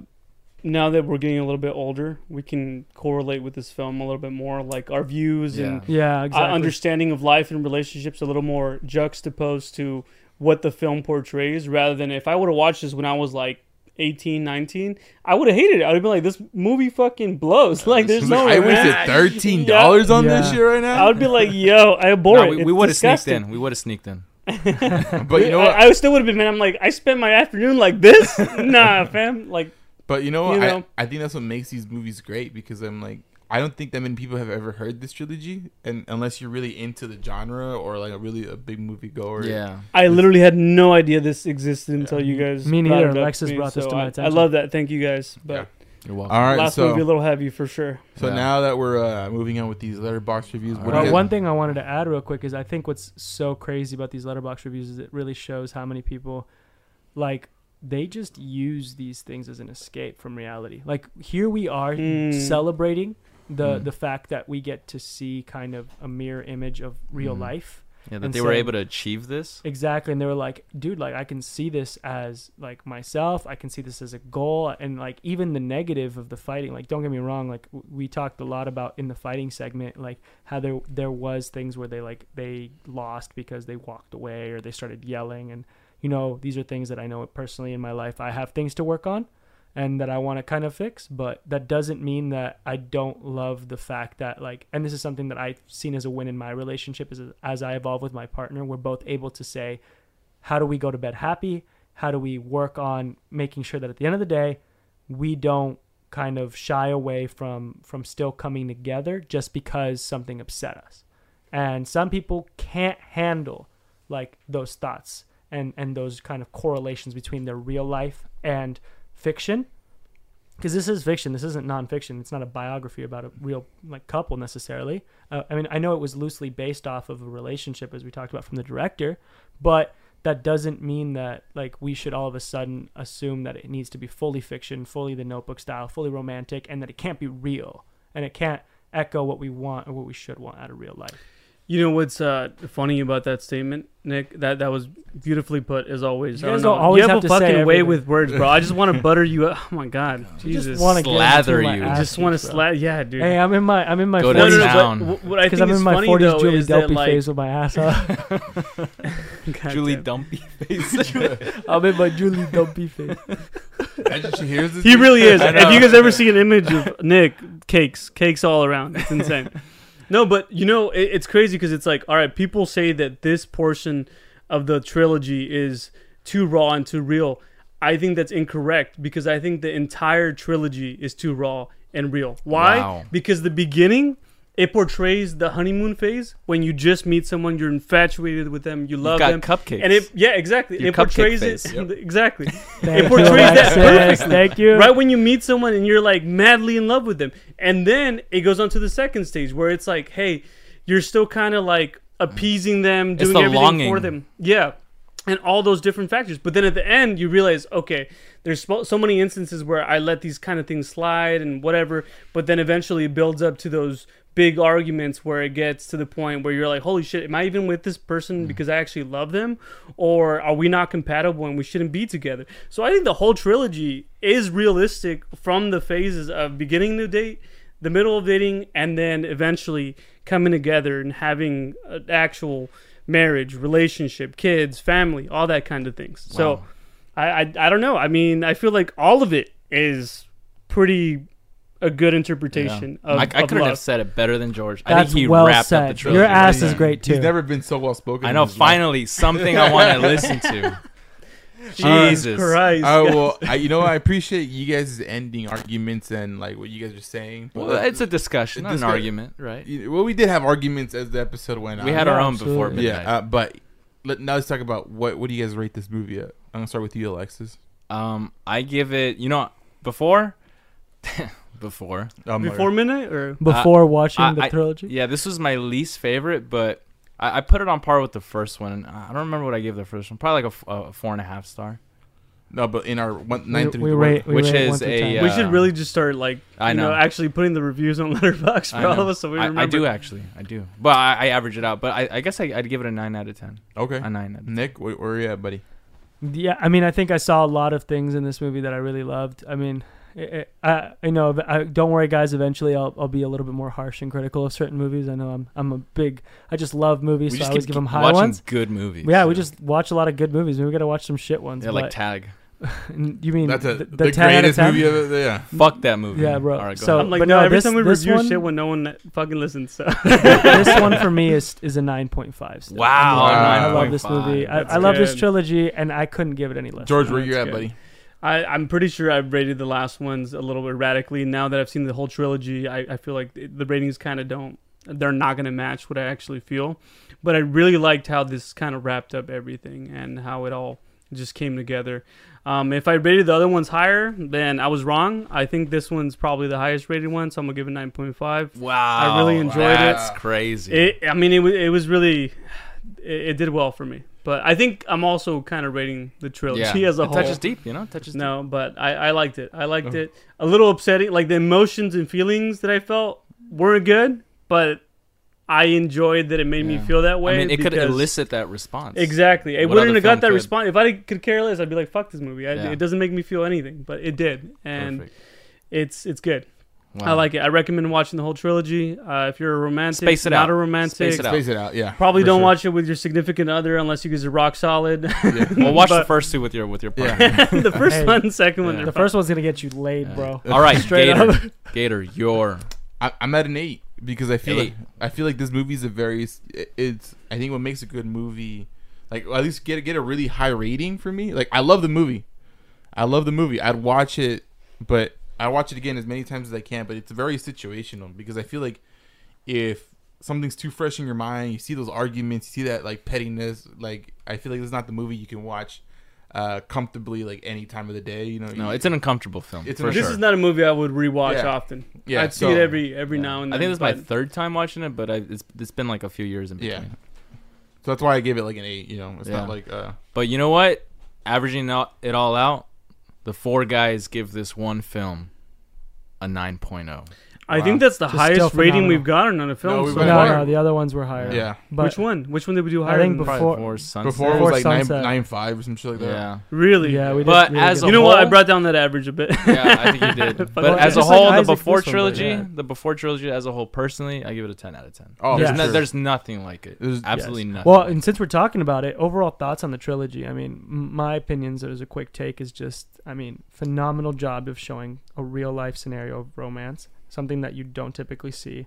now that we're getting a little bit older, we can correlate with this film a little bit more, like our views and Yeah, uh, exactly. understanding of life and relationships a little more juxtaposed to what the film portrays, rather than if I would have watched this when I was like 18, 19, I would have hated it. I would have been like, this movie fucking blows. [laughs] Like, there's no I wasted thirteen dollars on this shit right now. I would be like, yo, I abhor No, it. we, we would have sneaked in. We would have sneaked in. but you know what? I, I still would have been, man. I'm like, I spent my afternoon like this. [laughs] nah, fam. Like, But you know what? You know? I, I think that's what makes these movies great because I'm like I don't think that many people have ever heard this trilogy, and unless you're really into the genre or like a really a big movie goer. Yeah. I literally had no idea this existed until you guys. Me brought neither. it up Alexis me, brought this so to my I- I, love that. Thank you guys. But Yeah. You're welcome. All right. last so movie a little heavy for sure. so Yeah. now that we're uh, moving on with these Letterboxd reviews, what do All you Uh, right. guys- one thing I wanted to add real quick is I think what's so crazy about these Letterboxd reviews is it really shows how many people like they just use these things as an escape from reality. Like here we are Mm. celebrating the Mm. the fact that we get to see kind of a mirror image of real Mhm. life. Yeah, that and they were able to achieve this. Exactly. And they were like, dude, like I can see this as like myself. I can see this as a goal. And like even the negative of the fighting, like don't get me wrong, like w- we talked a lot about in the fighting segment, like how there there was things where they like they lost because they walked away or they started yelling and you know, these are things that I know personally in my life I have things to work on and that I want to kind of fix, but that doesn't mean that I don't love the fact that like and this is something that I've seen as a win in my relationship is as I evolve with my partner, we're both able to say how do we go to bed happy? How do we work on making sure that at the end of the day we don't kind of shy away from from still coming together just because something upset us. And some people can't handle like those thoughts and and those kind of correlations between their real life and fiction? Because this is fiction. This isn't nonfiction. It's not a biography about a real like couple necessarily. Uh, i mean i know it was loosely based off of a relationship as we talked about from the director but that doesn't mean that like we should all of a sudden assume that it needs to be fully fiction fully the notebook style fully romantic and that it can't be real and it can't echo what we want or what we should want out of real life You know what's uh, funny about that statement, Nick? That that was beautifully put, as always. You guys don't always you have, have a to say fucking way with words, bro. I just want to [laughs] butter you up. Oh my god, You just wanna Slather you. I just want to slather. bro. Yeah, dude. hey i'm in my i'm in my Go to no, no, 40s no. town. What I because think i'm in my funny 40s though julie is that dopey like, phase with my ass up [laughs] Julie damn. Dumpy face. [laughs] i'm in my julie dopey phase Imagine she hears this. He really is. I If you guys ever see an image of Nick, cakes, cakes all around. It's insane. No, but you know, it, it's crazy because it's like, all right, people say that this portion of the trilogy is too raw and too real. I think that's incorrect because I think the entire trilogy is too raw and real. Why? Wow. Because the beginning it portrays the honeymoon phase when you just meet someone, you're infatuated with them, you love got them, cupcakes. and it yeah exactly Your it cupcake portrays it phase. [laughs] exactly [laughs] it portrays that Alexis. perfectly. Thank you. right when you meet someone and you're like madly in love with them and then it goes on to the second stage where it's like hey you're still kind of like appeasing them doing the everything for them yeah and all those different factors but then at the end you realize okay there's spo- so many instances where i let these kind of things slide and whatever but then eventually it builds up to those big arguments where it gets to the point where you're like holy shit am i even with this Mm. person because i actually love them? Or are we not compatible and we shouldn't be together? So i think the whole trilogy is realistic from the phases of beginning the date the middle of dating and then eventually coming together and having an actual marriage relationship kids family all that kind of things. So I, I i don't know. I mean i feel like all of it is pretty a good interpretation Yeah. of, I, I couldn't love. have said it better than George. I think he well wrapped said. up the trilogy. Your ass right is there. great too. He's never been so well spoken. I know. Finally, something I want to [laughs] listen to. Jesus. Christ. Oh well, I, you know I appreciate you guys' ending arguments and like what you guys are saying. Well, it's a discussion, not an argument, right? Well, we did have arguments as the episode went on. We had our own before midnight. yeah, uh, but let, now let's talk about what what do you guys rate this movie at? I'm gonna start with you, Alexis. Um, I give it. You know, before, [laughs] before. Um, before midnight or Before watching I- the I- trilogy. Yeah, this was my least favorite, but I, I put it on par with the first one. And I don't remember what I gave the first one. Probably like a f- a, four and a half star. no, but in our one we, through we the- rate, we which rate is a, uh, we should really just start like I you know. know. actually putting the reviews on [laughs] Letterboxd for I all of us so we I, remember I do actually. I do. But I, I average it out. But I, I guess I, I'd give it a nine out of ten. Okay, A nine. Out of 10. Nick, where, where are you at, buddy? Yeah, I mean, I think I saw a lot of things in this movie that I really loved. I mean, it, it, I, I know. I, don't worry, guys. Eventually, I'll, I'll be a little bit more harsh and critical of certain movies. I know I'm, I'm a big. I just love movies, We so I always keep give them high watching ones. good movies. Yeah, we so. just watch a lot of good movies. Maybe we gotta watch some shit ones. yeah, like Tag. [laughs] you mean That's a, the, the, 10 out of greatest 10? movie ever. Yeah. [laughs] Fuck that movie. Yeah, bro. All right, So- I'm like but no, no, every this- time we this review one- shit when no one fucking listens so [laughs] this one for me is is a nine point five. Wow, I love this movie. I, That's I love this trilogy, and I couldn't give it any less. George, where you at, buddy? I, I'm pretty sure I've rated the last ones a little bit radically. Now that I've seen the whole trilogy, I, I feel like the ratings kind of don't. They're not going to match what I actually feel. But I really liked how this kind of wrapped up everything and how it all just came together. Um, if I rated the other ones higher, then I was wrong. I think this one's probably the highest rated one, so I'm gonna give it 9.5. Wow. I really enjoyed it. That's crazy. It, I mean, it was it was really, it, it did well for me. But I think I'm also kind of rating the trilogy yeah. as a it whole. touches deep, you know? Touches deep. No, but I, I liked it. I liked Oh. it. A little upsetting, like the emotions and feelings that I felt weren't good, but I enjoyed that it made me feel that way. I mean, it could elicit that response. Exactly. It What wouldn't have got that could? response if I could care less. I'd be like, "Fuck this movie." I, Yeah. It doesn't make me feel anything, but it did, and Perfect. it's it's good. I like it. I recommend watching the whole trilogy. Uh, if you're a romantic, Space it not out. a romantic, Space it out. Space it out. Yeah. probably don't sure. watch it with your significant other unless you guys are rock solid. Yeah. [laughs] Well, watch the first two with your with your Yeah. partner. [laughs] the first Hey. one, second one, Yeah. they're The first one's gonna get you laid, bro. All right, [laughs] Straight Gator. up. Gator, your I, I'm at an eight because I feel Eight. like I feel like this movie's a very it- it's I think what makes a good movie like at least get get a really high rating for me. Like I love the movie, I love the movie. I'd watch it, but I watch it again as many times as I can. But it's very situational because I feel like if something's too fresh in your mind, you see those arguments, you see that like pettiness. Like I feel like this is not the movie you can watch uh comfortably like any time of the day. You know, No, You- it's an uncomfortable film. It's for an- This sure. is not a movie I would rewatch Yeah. often. Yeah, I'd see it every every Yeah. now and then. I think this is my third time watching it, but I, it's it's been like a few years in between. Yeah. so that's why I gave it like an eight. You know, it's Yeah. not like uh But you know what? Averaging it all out, the four guys give this one film a oh. 9.0. I Wow. think that's the Just highest rating phenomenal. we've gotten on a film. No, so No, far. no, the other ones were higher. yeah. But Which one? Which one did we do I higher? think before- Before Sunset. Before it was like nine Sunset. nine five or some shit like that. yeah. Really? Yeah, we did. But we as a You know what? I whole- brought down that average a bit. [laughs] Yeah, I think you did. [laughs] But it. as a Just like whole, the Isaac before this trilogy, yeah. the before trilogy as a whole, personally, I give it a 10 out of 10. Oh, there's, Yeah. no- there's nothing like it. There's- Absolutely Yes. nothing. Well, and since we're talking about it, overall thoughts on the trilogy. I mean, my opinions as a quick take is just, I mean, phenomenal job of showing a real life scenario of romance, something that you don't typically see.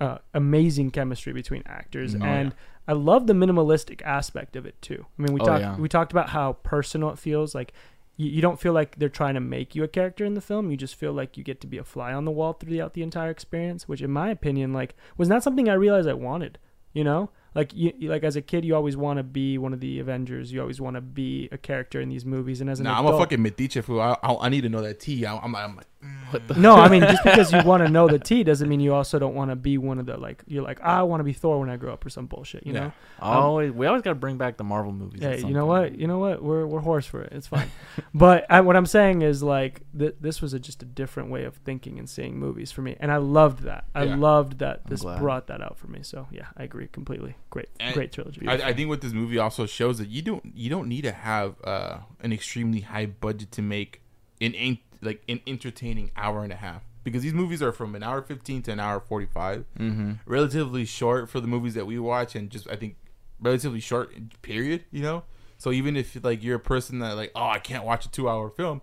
Uh, amazing chemistry between actors, Oh, and I love the minimalistic aspect of it too. I mean, we Oh, talked yeah. we talked about how personal it feels. Like you, you don't feel like they're trying to make you a character in the film. You just feel like you get to be a fly on the wall throughout the entire experience, which, in my opinion, like was not something I realized I wanted. You know, like you, you- like as a kid, you always want to be one of the Avengers. You always want to be a character in these movies. And as an Nah, I'm a fucking metiche fool. I, I, I need to know that T. I, I'm, I'm like, mm. What the? no, I [laughs] mean just because you want to know the T doesn't mean you also don't want to be one of the like you're like I want to be Thor when I grow up or some bullshit. You Yeah. know. Um, always, we always got to bring back the Marvel movies. at Hey, some you know what? You know what? We're we're horse for it. It's fine. [laughs] but I, what I'm saying is like th- this was a, just a different way of thinking and seeing movies for me, and I loved that. I Yeah. loved that this brought that out for me. So yeah, I agree completely. Great, And great trilogy. I, I think what this movie also shows that you don't you don't need to have uh, an extremely high budget to make an en- like an entertaining hour and a half because these movies are from an hour 15 to an hour 45 Mm-hmm. relatively short for the movies that we watch and just i think relatively short period you know so even if like you're a person that like oh i can't watch a two hour film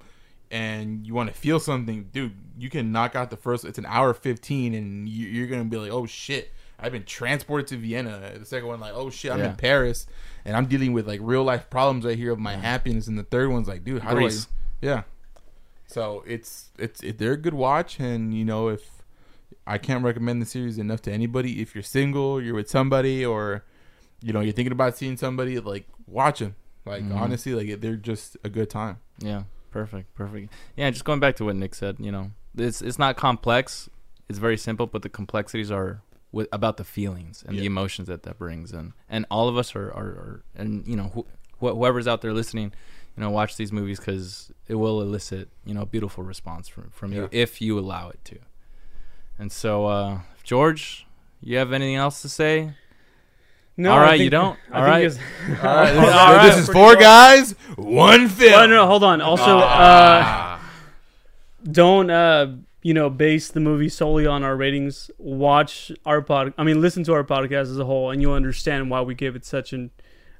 and you want to feel something dude you can knock out the first it's an hour 15 and you- you're gonna be like oh shit i've been transported to vienna the second one like oh shit i'm Yeah. in paris and i'm dealing with like real life problems right here of my happiness and the third one's like dude how Greece. do i yeah so it's it's it, they're a good watch and you know if I can't recommend the series enough to anybody. If you're single, you're with somebody, or you know you're thinking about seeing somebody, like watch them. Like Mhm. honestly, like they're just a good time. Yeah, perfect, perfect. Yeah, just going back to what Nick said, you know, it's it's not complex. It's very simple, but the complexities are with, about the feelings and the emotions that that brings, and and all of us are are, are and you know who, wh- whoever's out there listening, you know, watch these movies because it will elicit you know a beautiful response from from you if you allow it to. And so, uh, George, you have anything else to say? No, all right, I think- you don't? I All think right. it's- [laughs] [laughs] All right, this, is- All right, this is four guys, one film. Oh, no, no, hold on. Also, uh, Ah. don't uh, you know base the movie solely on our ratings. Watch our pod. I mean, listen to our podcast as a whole, and you'll understand why we give it such an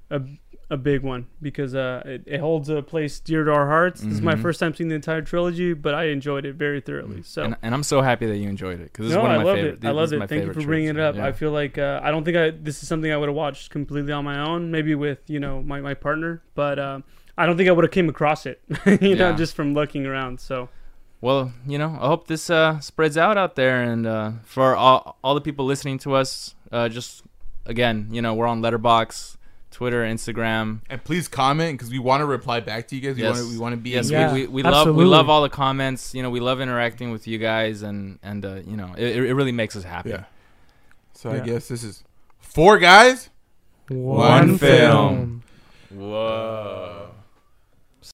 a, a big one because uh, it, it holds a place dear to our hearts. This is my Mhm. first time seeing the entire trilogy, but I enjoyed it very thoroughly. So. and, and I'm so happy that you enjoyed it because this no, I of my favorite. it. I love it. Thank you for bringing it up. trilogy. I feel like uh, I don't think I this is something I would have watched completely on my own, maybe with you know my, my partner, but uh, I don't think I would have came across it, [laughs] you know, just from looking around. So Well, you know, I hope this uh, spreads out out there, and uh, for all all the people listening to us, uh, just again, you know, we're on Letterboxd, Twitter, Instagram. and please comment because we want to reply back to you guys. We Yes. want to we want to be Yes, Yeah, we, we, we love we love all the comments. You know, we love interacting with you guys, and and uh, you know, it, it really makes us happy. Yeah. So I guess this is four guys. One film. Whoa.